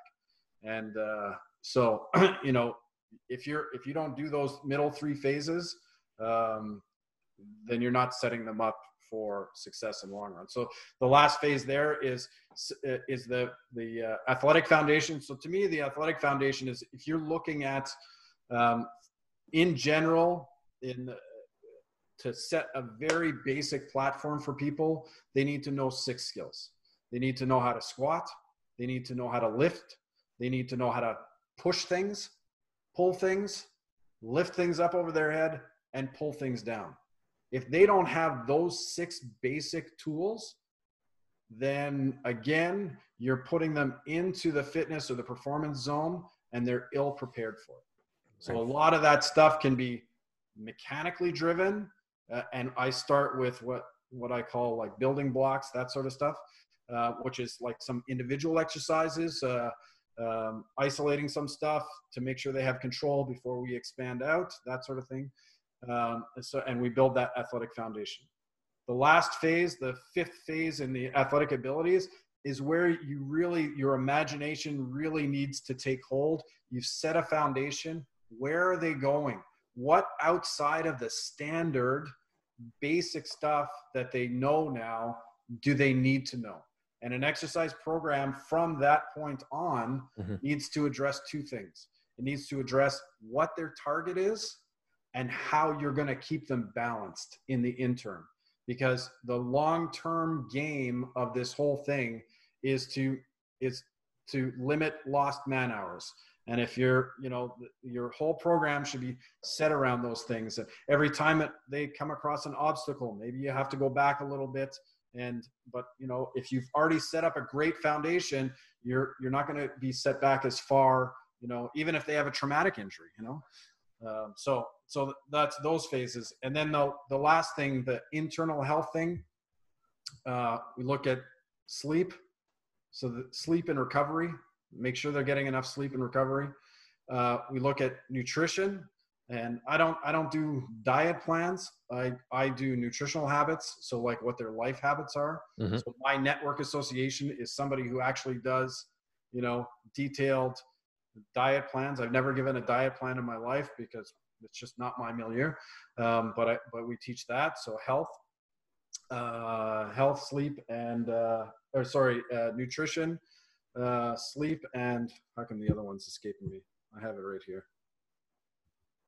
And uh, so, *clears throat* you know, if you're if you don't do those middle three phases, um, then you're not setting them up for success in the long run. So the last phase there is is the the uh, athletic foundation. So to me, the athletic foundation is if you're looking at um, in general in the, to set a very basic platform for people, they need to know six skills. They need to know how to squat. They need to know how to lift. They need to know how to push things, pull things, lift things up over their head, and pull things down if they don't have those six basic tools, then again, you're putting them into the fitness or the performance zone and they're ill prepared for it. So a lot of that stuff can be mechanically driven. Uh, and I start with what, what I call like building blocks, that sort of stuff, uh, which is like some individual exercises, uh, um, isolating some stuff to make sure they have control before we expand out, that sort of thing. Um, so, and we build that athletic foundation. The last phase, the fifth phase in the athletic abilities, is where you really, your imagination really needs to take hold. You've set a foundation. Where are they going? What outside of the standard basic stuff that they know now do they need to know? And an exercise program from that point on mm-hmm. needs to address two things. It needs to address what their target is and how you're going to keep them balanced in the interim because the long-term game of this whole thing is to is to limit lost man hours and if you're you know your whole program should be set around those things every time it, they come across an obstacle maybe you have to go back a little bit and but you know if you've already set up a great foundation you're you're not going to be set back as far you know even if they have a traumatic injury you know? Um, so so that's those phases. And then the the last thing the internal health thing uh, we look at sleep. So the sleep and recovery make sure they're getting enough sleep and recovery. Uh, we look at nutrition and i don't i don't do diet plans. I i do nutritional habits. So like what their life habits are. Mhm. so my network association is somebody who actually does you know detailed diet plans. I've never given a diet plan in my life because it's just not my milieu. Um, but i but we teach that. So health uh, health sleep and uh, or sorry uh, nutrition uh, sleep and how come the other one's escaping me? I have it right here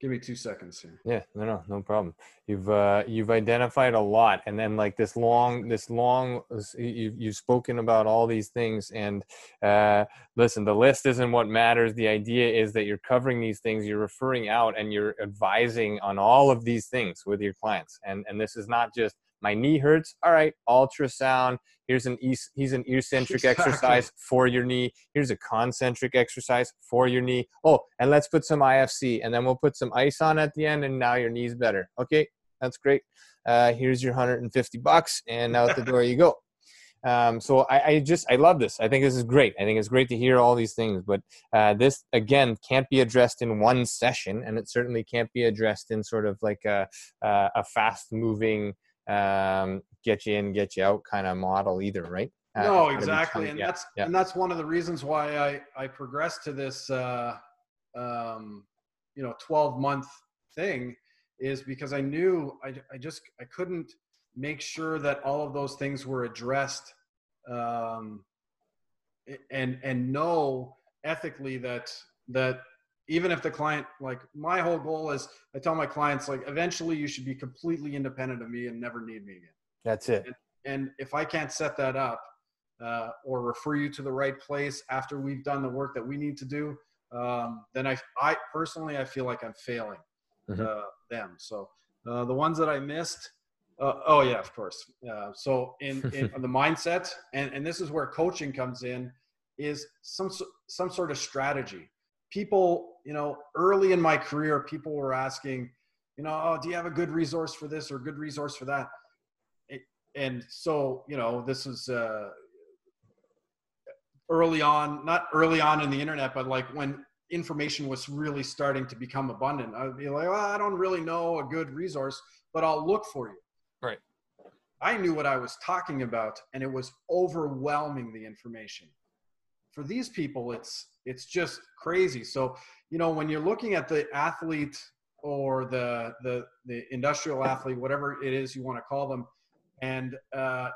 Give me two seconds here. Yeah, no, no, no problem. You've uh, you've identified a lot, and then like this long, this long, you've you've spoken about all these things. And uh, listen, the list isn't what matters. The idea is that you're covering these things, you're referring out, and you're advising on all of these things with your clients. And and this is not just my knee hurts. All right, ultrasound. Here's an he's an eccentric Exactly. exercise for your knee. Here's a concentric exercise for your knee. Oh, and let's put some IFC, and then we'll put some ice on at the end, and now your knee's better. Okay, that's great. Uh, here's your 150 bucks, and out the door you go. *laughs* Um, so I, I just I love this. I think this is great. I think it's great to hear all these things, but uh, this again can't be addressed in one session, and it certainly can't be addressed in sort of like a a, a fast moving um, get you in, get you out kind of model either, right? Uh, no, exactly, and yeah, that's yeah. and that's one of the reasons why I I progressed to this uh, um, you know 12 month thing is because I knew I I just I couldn't make sure that all of those things were addressed um, and and know ethically that that even if the client like my whole goal is I tell my clients like eventually you should be completely independent of me and never need me again That's it. and if I can't set that up uh, or refer you to the right place after we've done the work that we need to do, um, then I, I personally, I feel like I'm failing Mhm. uh, them. So uh, the ones that I missed, uh, oh yeah, of course. Uh, so in, in *laughs* the mindset, and, and this is where coaching comes in, is some some sort of strategy. People, you know, early in my career, people were asking, you know, oh, do you have a good resource for this or good resource for that? and so you know this is uh early on not early on in the internet but like when information was really starting to become abundant i'd be like well, i don't really know a good resource but i'll look for you Right. i knew what i was talking about and it was overwhelming the information for these people it's it's just crazy so you know when you're looking at the athlete or the the the industrial athlete whatever it is you want to call them and uh,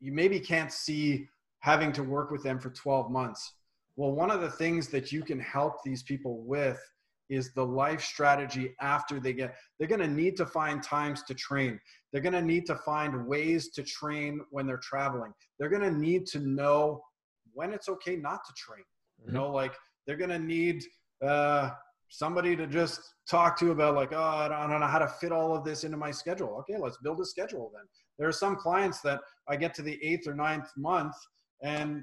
you maybe can't see having to work with them for 12 months. Well, one of the things that you can help these people with is the life strategy after they get, they're going to need to find times to train. They're going to need to find ways to train when they're traveling. They're going to need to know when it's okay not to train. You know, like they're to need uh, somebody to just talk to about like, oh, I don't, I don't know how to fit all of this into my schedule. Okay, let's build a schedule then. There are some clients that I get to the eighth or ninth month and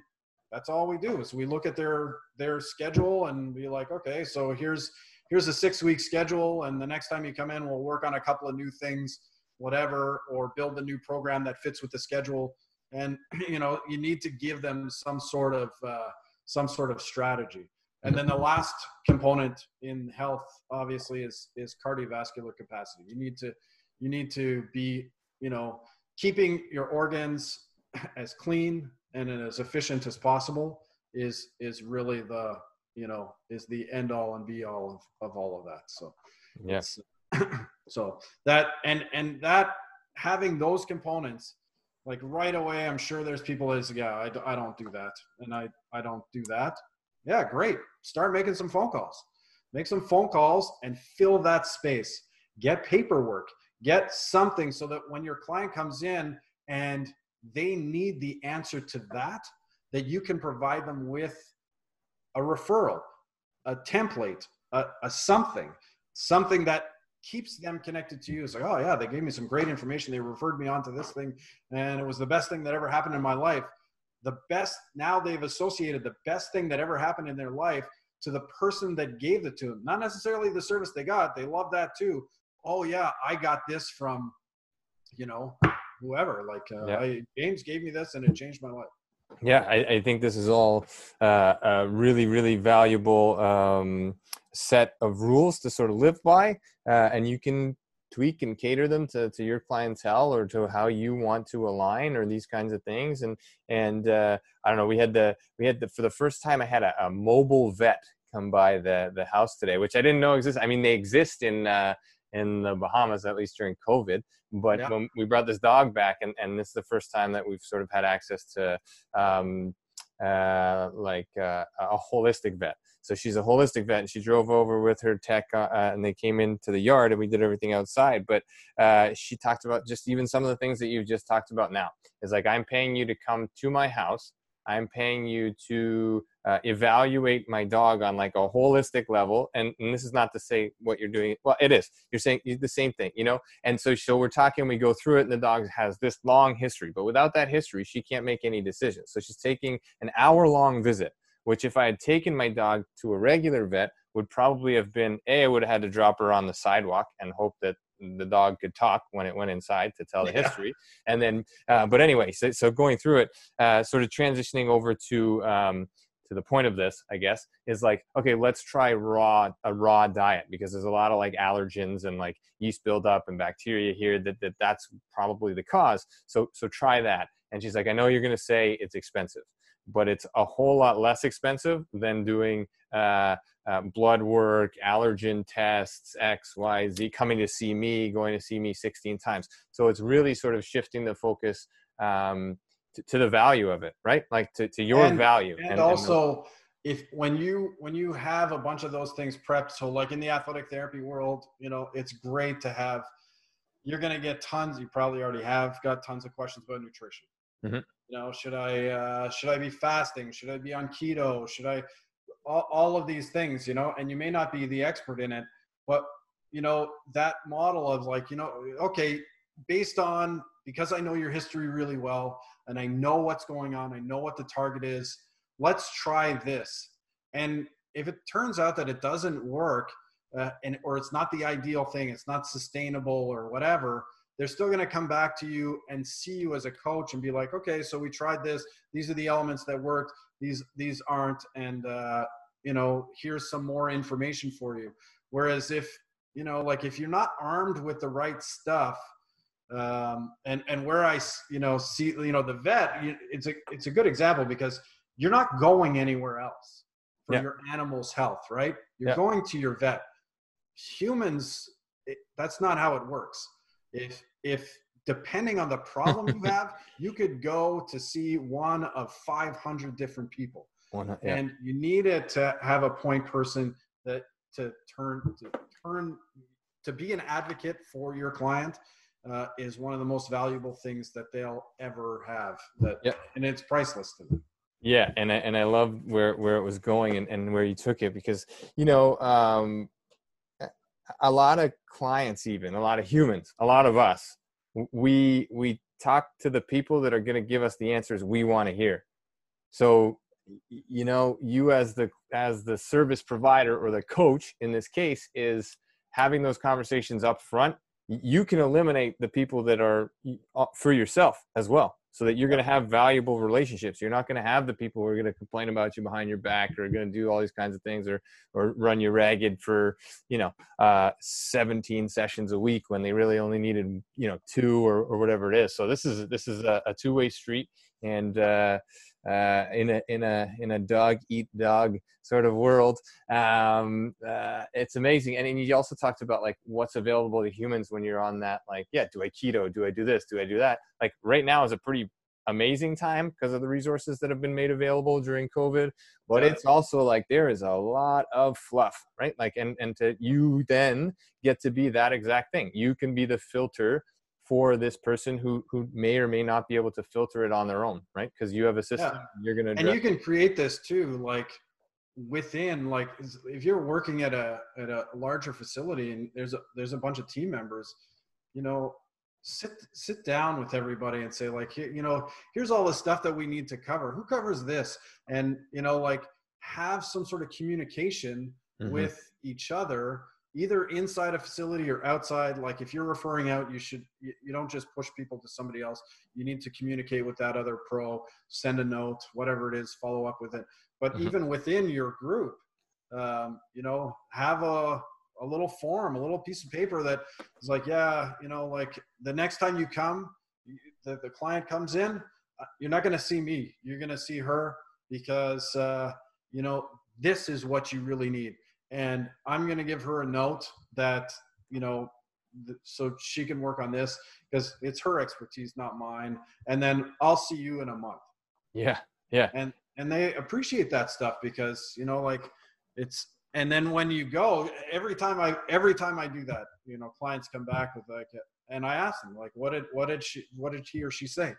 that's all we do is we look at their their schedule and be like, okay, so here's here's a six week schedule and the next time you come in we'll work on a couple of new things, whatever, or build a new program that fits with the schedule. And *clears throat* you know, you need to give them some sort of uh, some sort of strategy. And then the last component in health, obviously, is is cardiovascular capacity. You need to you need to be you know keeping your organs *clears throat* as clean and as efficient as possible is is really the you know is the end all and be all of, of all of that so Yes. *clears throat* so that and and that having those components like right away i'm sure there's people that say yeah I, I don't do that. And i i don't do that. Yeah great. Start making some phone calls. Make some phone calls and fill that space. Get paperwork. Get something so that when your client comes in and they need the answer to that that you can provide them with a referral a template, a, a something, something that keeps them connected to you. It's like, oh yeah, they gave me some great information. They referred me on to this thing, and it was the best thing that ever happened in my life. The best now they've associated the best thing that ever happened in their life to the person that gave it to them. Not necessarily the service they got. They love that too. Oh yeah, I got this from, you know, whoever. Like uh, Yeah. I, James gave me this, and it changed my life. Yeah, I, I think this is all uh, a really, really valuable um, set of rules to sort of live by, uh, and you can tweak and cater them to, to your clientele or to how you want to align or these kinds of things. And and uh, I don't know, we had the we had the for the first time I had a, a mobile vet come by the the house today, which I didn't know exists. I mean, they exist in. Uh, in the Bahamas, at least during COVID. But Yeah. when we brought this dog back, and, and this is the first time that we've sort of had access to um, uh, like uh, a holistic vet. So she's a holistic vet, and she drove over with her tech, uh, uh, and they came into the yard, and we did everything outside. But uh, she talked about just even some of the things that you've just talked about now. Is like I'm paying you to come to my house. I'm paying you to uh, evaluate my dog on like a holistic level, and, and this is not to say what you're doing. Well, it is. You're saying the same thing, you know. And so, so we're talking. We go through it, and the dog has this long history, but without that history, she can't make any decisions. So she's taking an hour-long visit which if I had taken my dog to a regular vet would probably have been a I would have had to drop her on the sidewalk and hope that the dog could talk when it went inside to tell the Yeah. history and then uh, but anyway so, so going through it uh, sort of transitioning over to um, to the point of this i guess is like okay let's try raw a raw diet because there's a lot of like allergens and like yeast buildup and bacteria here that, that that's probably the cause so so try that and she's like i know you're to say it's expensive but it's a whole lot less expensive than doing uh, uh, blood work, allergen tests, X, Y, Z, coming to see me, going to see me 16 times. So it's really sort of shifting the focus um, to, to the value of it, right? Like to, to your And- value. and, also if when you when you have a bunch of those things prepped so like in the athletic therapy world you know it's great to have you're going to get tons you probably already have got tons of questions about nutrition Mhm. you know should i uh, should i be fasting should i be on keto should i all, all of these things you know and you may not be the expert in it but you know that model of like you know okay based on because i know your history really well and i know what's going on i know what the target is let's try this. And if it turns out that it doesn't work uh, and or it's not the ideal thing it's not sustainable or whatever they're still going to come back to you and see you as a coach and be like okay so we tried this. These are the elements that worked. These these aren't. And uh, you know here's some more information for you. Whereas if you know like if you're not armed with the right stuff um, and and I you know see you know the vet it's a it's a good example because you're not going anywhere else for Yeah. your animal's health right you're Yeah. going to your vet humans it, that's not how it works if if depending on the problem you *laughs* have you could go to see one of 500 different people One- yeah. and you need it to have a point person that to turn to turn to be an advocate for your client uh, is one of the most valuable things that they'll ever have that Yeah. and it's priceless to them Yeah, and I, and I love where where it was going and, and where you took it because you know um, a lot of clients, even a lot of humans, a lot of us, we we talk to the people that are going to give us the answers we want to hear. So you know, you as the as the service provider or the coach in this case is having those conversations up front. You can eliminate the people that are uh, for yourself as well so that you're going to have valuable relationships. You're not going to have the people who are going to complain about you behind your back or going to do all these kinds of things or or run you ragged for you know uh, 17 sessions a week when they really only needed you know two or, or whatever it is. So this is this is a, a two way street, and uh, uh, in a in a in a dog eat dog sort of world, um, uh, it's amazing. And, and you also talked about like what's available to humans when you're on that like yeah, do I keto? Do I do this? Do I do that? Like right now is a pretty amazing time because of the resources that have been made available during COVID. But Yeah. it's also like there is a lot of fluff, right? Like and and to you then get to be that exact thing. You can be the filter for this person who who may or may not be able to filter it on their own, right? Because you have a system. You're gonna and you can create this too like within like if you're working at a at a larger facility and there's a there's a bunch of team members you know sit sit down with everybody and say like you know here's all the stuff that we need to cover who covers this and you know like have some sort of communication mm-hmm. with each other either inside a facility or outside like if you're referring out you should you, you don't just push people to somebody else you need to communicate with that other pro send a note whatever it is follow up with it but mm-hmm. even within your group um, you know have a a little form, a little piece of paper that is like, yeah, you know, like the next time you come, the, the client comes in, uh, you're not going to see me. You're going to see her because, uh, you know, this is what you really need. And I'm going to give her a note that, you know, so she can work on this because it's her expertise, not mine. And then I'll see you in a month. Yeah. Yeah. And, and they appreciate that stuff because, you know, like it's, and then when you go every time i every time i do that you know clients come back with like and i ask them like what did what did she what did he or she say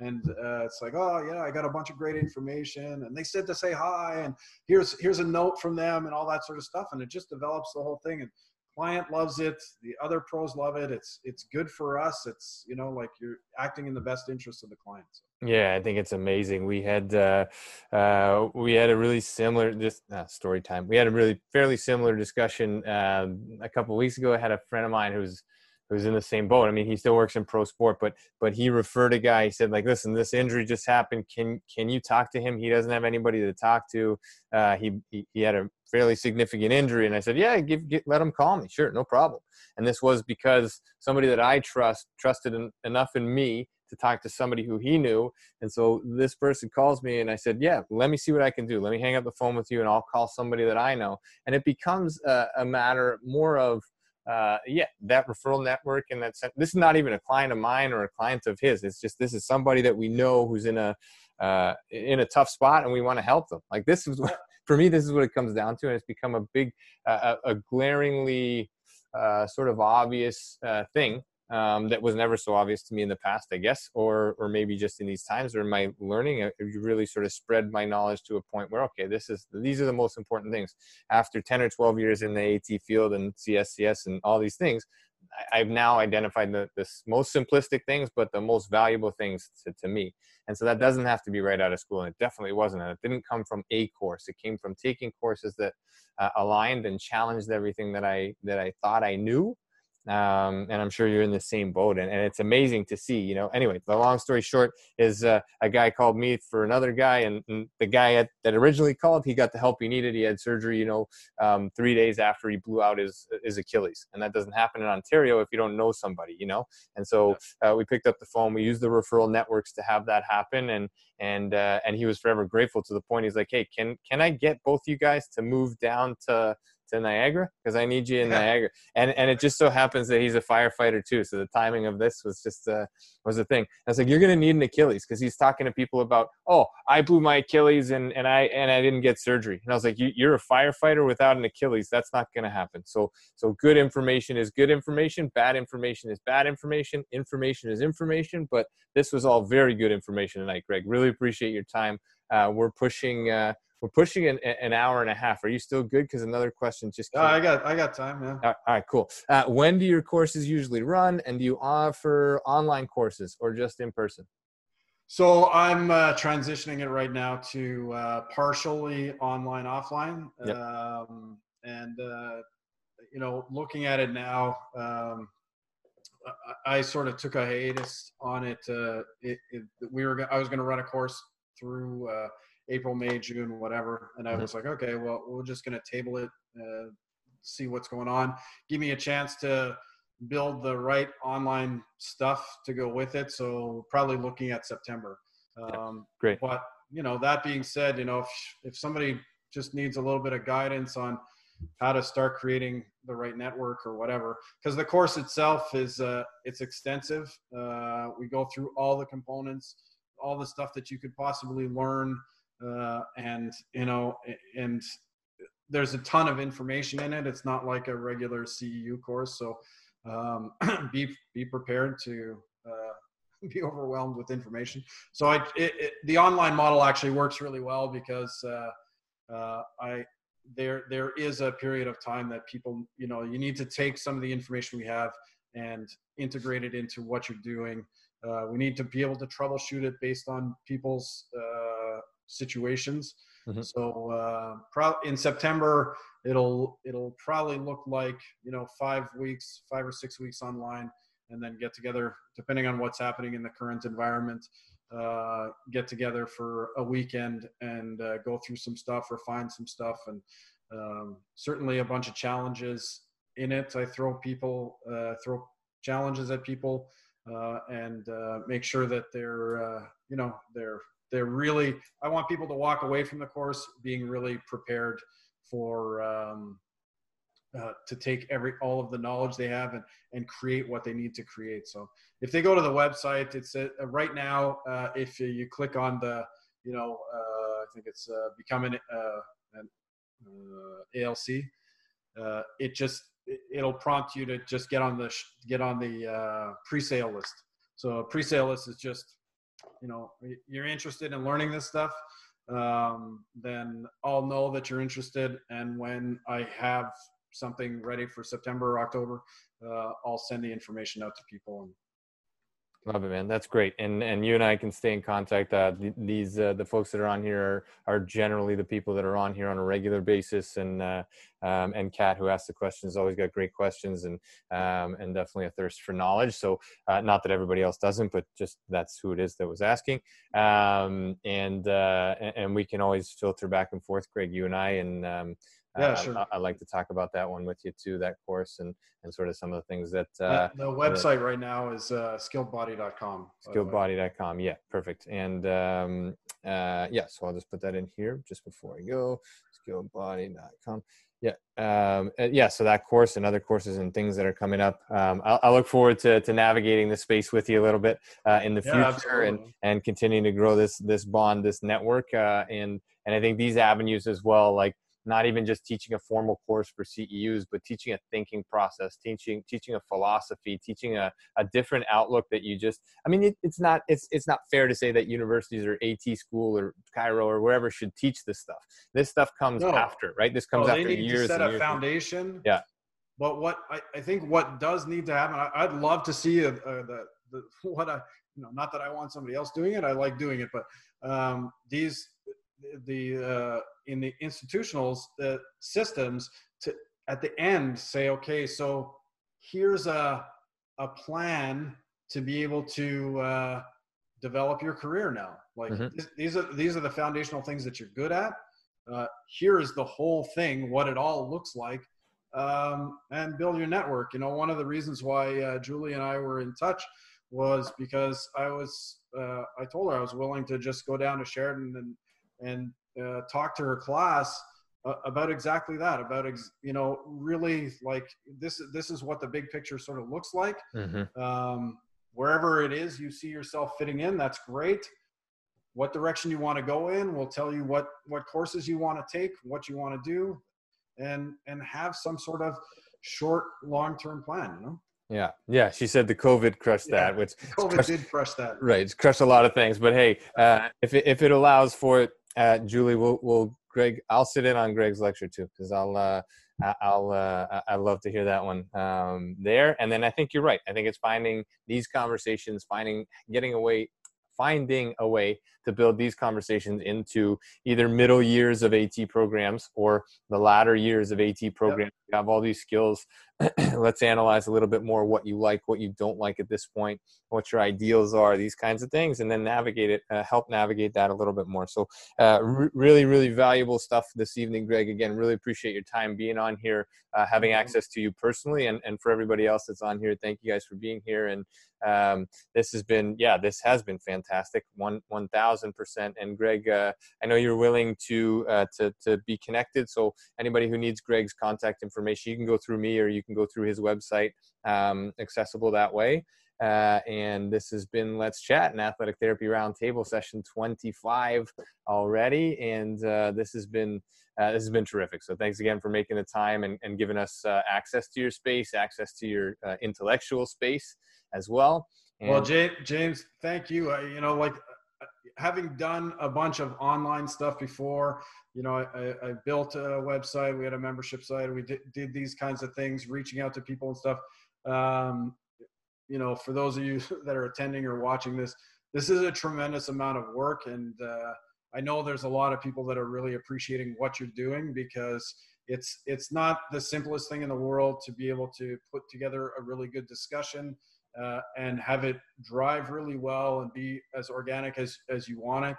and uh, it's like oh yeah i got a bunch of great information and they said to say hi and here's here's a note from them and all that sort of stuff and it just develops the whole thing and client loves it the other pros love it it's it's good for us it's you know like you're acting in the best interest of the clients yeah i think it's amazing we had uh, uh, we had a really similar just uh, story time we had a really fairly similar discussion uh, a couple weeks ago i had a friend of mine who's who's in the same boat. I mean, he still works in pro sport, but but he referred a guy. He said, like, listen, this injury just happened. Can can you talk to him? He doesn't have anybody to talk to. Uh, he, he, he had a fairly significant injury, and I said, yeah, give, give let him call me. Sure, no problem. And this was because somebody that I trust trusted in, enough in me to talk to somebody who he knew. And so this person calls me and I said, Yeah, let me see what I can do. Let me hang up the phone with you and I'll call somebody that I know. And it becomes a, a matter more of uh, yeah, that referral network and that this is not even a client of mine or a client of his. It's just this is somebody that we know who's in a uh, in a tough spot and we want to help them. Like this is what, for me, this is what it comes down to, and it's become a big, uh, a, glaringly uh, sort of obvious uh, thing um, that was never so obvious to me in the past, I guess, or or maybe just in these times or in my learning, uh, you really sort of spread my knowledge to a point where okay, this is these are the most important things. After ten or twelve years in the AT field and CSCS and all these things, I've now identified the, the most simplistic things, but the most valuable things to, to me. And so that doesn't have to be right out of school. And it definitely wasn't. And it didn't come from a course. It came from taking courses that uh, aligned and challenged everything that I that I thought I knew um, and I'm sure you're in the same boat. And, and, it's amazing to see, you know. Anyway, the long story short is uh, a guy called me for another guy, and, and the guy at, that originally called, he got the help he needed. He had surgery, you know, um, three days after he blew out his his Achilles, and that doesn't happen in Ontario if you don't know somebody, you know. And so uh, we picked up the phone. We used the referral networks to have that happen, and and uh, and he was forever grateful to the point. He's like, hey, can can I get both you guys to move down to to Niagara because I need you in yeah. Niagara. And and it just so happens that he's a firefighter too. So the timing of this was just uh, was a thing. And I was like, you're gonna need an Achilles because he's talking to people about, oh, I blew my Achilles and and I and I didn't get surgery. And I was like, you, you're a firefighter without an Achilles. That's not gonna happen. So so good information is good information. Bad information is bad information. Information is information. But this was all very good information tonight, Greg. Really appreciate your time. Uh, we're pushing. Uh, we're pushing an, an hour and a half. Are you still good? Because another question just. Came. I got I got time. Yeah. All right, cool. Uh, when do your courses usually run, and do you offer online courses or just in person? So I'm uh, transitioning it right now to uh, partially online, offline, yep. um, and uh, you know, looking at it now, um, I, I, sort of took a hiatus on it. Uh, it, it we were I was going to run a course through uh, April, May, June, whatever. And I mm-hmm. was like, okay, well, we're just going to table it, uh, see what's going on. Give me a chance to build the right online stuff to go with it. So probably looking at September. Um, Great. But you know, that being said, you know, if if somebody just needs a little bit of guidance on how to start creating the right network or whatever, because the course itself is uh, it's extensive. Uh, we go through all the components, all the stuff that you could possibly learn uh, and you know, and there's a ton of information in it. It's not like a regular CEU course, so um, *clears throat* be be prepared to uh, *laughs* be overwhelmed with information. So I, it, it, the online model actually works really well because uh, uh, I there there is a period of time that people you know you need to take some of the information we have and integrate it into what you're doing. Uh, we need to be able to troubleshoot it based on people's uh, situations. Mhm. So uh, pro- in September, it'll it'll probably look like you know five weeks, five or six weeks online, and then get together depending on what's happening in the current environment. Uh, get together for a weekend and uh, go through some stuff or find some stuff, and um, certainly a bunch of challenges in it. I throw people uh, throw challenges at people uh, and uh, make sure that they're uh, you know they're they're really i want people to walk away from the course being really prepared for um, uh, to take every all of the knowledge they have and and create what they need to create. So if they go to the website it's uh, right now uh, if you click on the you know uh, i think it's uh, becoming uh, an uh, alc uh, it just it- it'll prompt you to just get on the get on the uh, pre-sale list. So a pre-sale list is just you know you're interested in learning this stuff um, then i'll know that you're interested. And when i have something ready for september or october uh, i'll send the information out to people and Love it, man. That's great. And and you and I can stay in contact. Uh, these uh, the folks that are on here are, are generally the people that are on here on a regular basis. And uh, um, and Kat, who asked the questions, always got great questions and um, and definitely a thirst for knowledge. So uh, not that everybody else doesn't, but just that's who it is that was asking. Um, and uh, and, we can always filter back and forth, Greg, you and I, and um, Yeah, uh, sure. I, I'd like to talk about that one with you too, that course, and and sort of some of the things that. Uh, the website right now is uh, skilledbody.com by the way. skilledbody.com yeah perfect and um uh yeah so i'll just put that in here just before i go skilledbody.com yeah um yeah so that course and other courses and things that are coming up um i'll, I'll look forward to to navigating the space with you a little bit uh in the Yeah, future and and continuing to grow this this bond this network uh and and i think these avenues as well like not even just teaching a formal course for ceus but teaching a thinking process teaching teaching a philosophy teaching a, a different outlook that you just i mean it, it's not it's it's not fair to say that universities or at school or cairo or wherever should teach this stuff this stuff comes No. after right this comes they after need years to set a years foundation. Yeah. But what I, I think what does need to happen, I, I'd love to see a, a, the, the *laughs* what I you know not that I want somebody else doing it, I like doing it, but um, these the uh, in the institutionals the systems to at the end say okay so here's a a plan to be able to uh, develop your career now. Like Mhm. this, these are these are the foundational things that you're good at. Uh, here is the whole thing what it all looks like um, and build your network. You know one of the reasons why uh, julie and i were in touch was because i was uh, i told her i was willing to just go down to sheridan and and uh, talk to her class uh, about exactly that about ex- you know really like this this is what the big picture sort of looks like. Mhm. um, wherever it is you see yourself fitting in that's great. What direction you want to go in we'll tell you what what courses you want to take what you want to do and and have some sort of short long term plan you know? Yeah. Yeah she said the covid crushed Yeah. that which covid crushed- did crush that. Right it's crushed a lot of things but hey uh if it, if it allows for it uh julie will will greg i'll sit in on greg's lecture too because i'll uh I'll uh, I- I love to hear that one um, there, and then I think you're right. I think it's finding these conversations, finding getting away, finding a way to build these conversations into either middle years of AT programs or the latter years of AT programs. You have all these skills. *clears throat* Let's analyze a little bit more what you like, what you don't like at this point, what your ideals are, these kinds of things, and then navigate it, uh, help navigate that a little bit more. So, uh, re- really, really valuable stuff this evening, Greg. Again, really appreciate your time being on here, uh, having Mhm. access to you personally, and, and for everybody else that's on here. Thank you guys for being here. And um, this has been, yeah, this has been fantastic, one one thousand percent. And Greg, uh, I know you're willing to uh, to to be connected. So anybody who needs Greg's contact information, you can go through me or you can go through his website, um, accessible that way. Uh, and this has been Let's Chat, an athletic therapy roundtable session 25 already. And uh, this has been uh, this has been terrific. So thanks again for making the time and, and giving us uh, access to your space, access to your uh, intellectual space as well. And well james james thank you I, you know like having done a bunch of online stuff before, you know, I, I, built a website. We had a membership site. We did, did these kinds of things, reaching out to people and stuff. Um, you know, for those of you *laughs* that are attending or watching this, this is a tremendous amount of work, and uh, I know there's a lot of people that are really appreciating what you're doing because it's it's not the simplest thing in the world to be able to put together a really good discussion uh, and have it drive really well and be as organic as as you want it.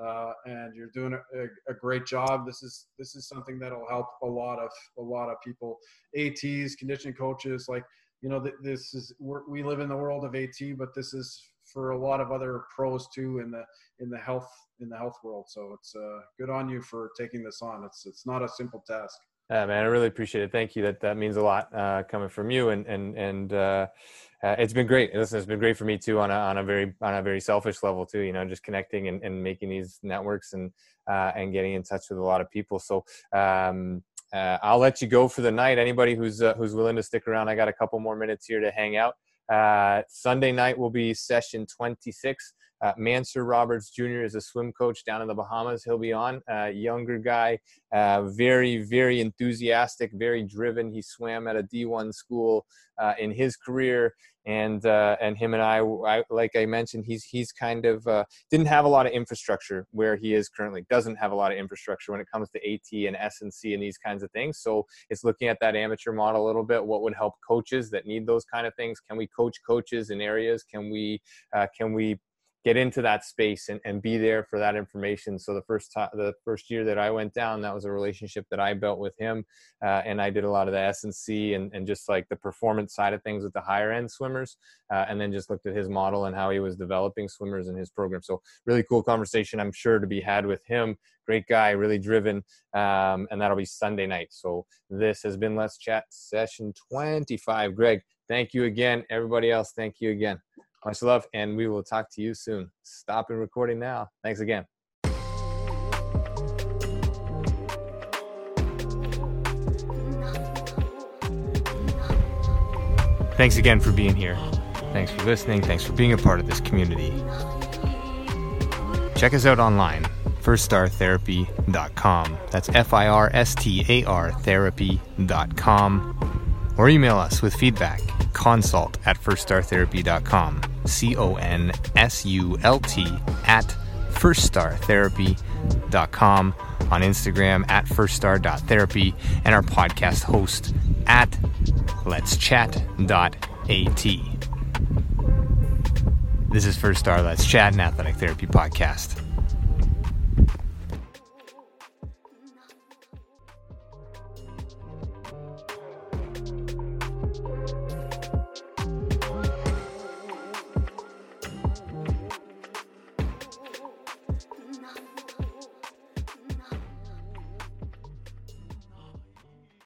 Uh, and you're doing a, a, great job. This is this is something that'll help a lot of a lot of people. ATs, conditioning coaches, like you know, this is we live in the world of AT, but this is for a lot of other pros too in the in the health in the health world. So it's uh, good on you for taking this on. It's it's not a simple task. Yeah, man, I really appreciate it. Thank you. That that means a lot uh, coming from you, and and and uh, uh, it's been great. Listen, it's been great for me too on a on a very on a very selfish level too. You know, just connecting and, and making these networks and uh, and getting in touch with a lot of people. So um, uh, I'll let you go for the night. Anybody who's uh, who's willing to stick around, I got a couple more minutes here to hang out. Sunday night will be session 26. Uh, Mansur Roberts Jr. is a swim coach down in the Bahamas. He'll be on. Uh, younger guy, uh, very, very enthusiastic, very driven. He swam at a D1 school uh, in his career, and uh, and him and I, I, like I mentioned, he's he's kind of uh, didn't have a lot of infrastructure where he is currently. Doesn't have a lot of infrastructure when it comes to AT and S&C and these kinds of things. So it's looking at that amateur model a little bit. What would help coaches that need those kind of things? Can we coach coaches in areas? Can we can we get into that space and, and be there for that information. So the first time, the first year that I went down, that was a relationship that I built with him, uh, and I did a lot of the S and C and, and just like the performance side of things with the higher end swimmers, uh, and then just looked at his model and how he was developing swimmers in his program. So really cool conversation, I'm sure to be had with him. Great guy, really driven, um, and that'll be Sunday night. So this has been Let's Chat session 25. Greg, thank you again. Everybody else, thank you again. Much love, and we will talk to you soon. Stopping recording now. Thanks again. Thanks again for being here. Thanks for listening. Thanks for being a part of this community. Check us out online, firstartherapy.com. That's F I R S T A R therapy.com or email us with feedback consult at firstartherapy.com. C O N S U L T at firstartherapy.com. On Instagram at firststar.therapy and our podcast host at let's chat.at. This is First Star Let's Chat, an athletic therapy podcast.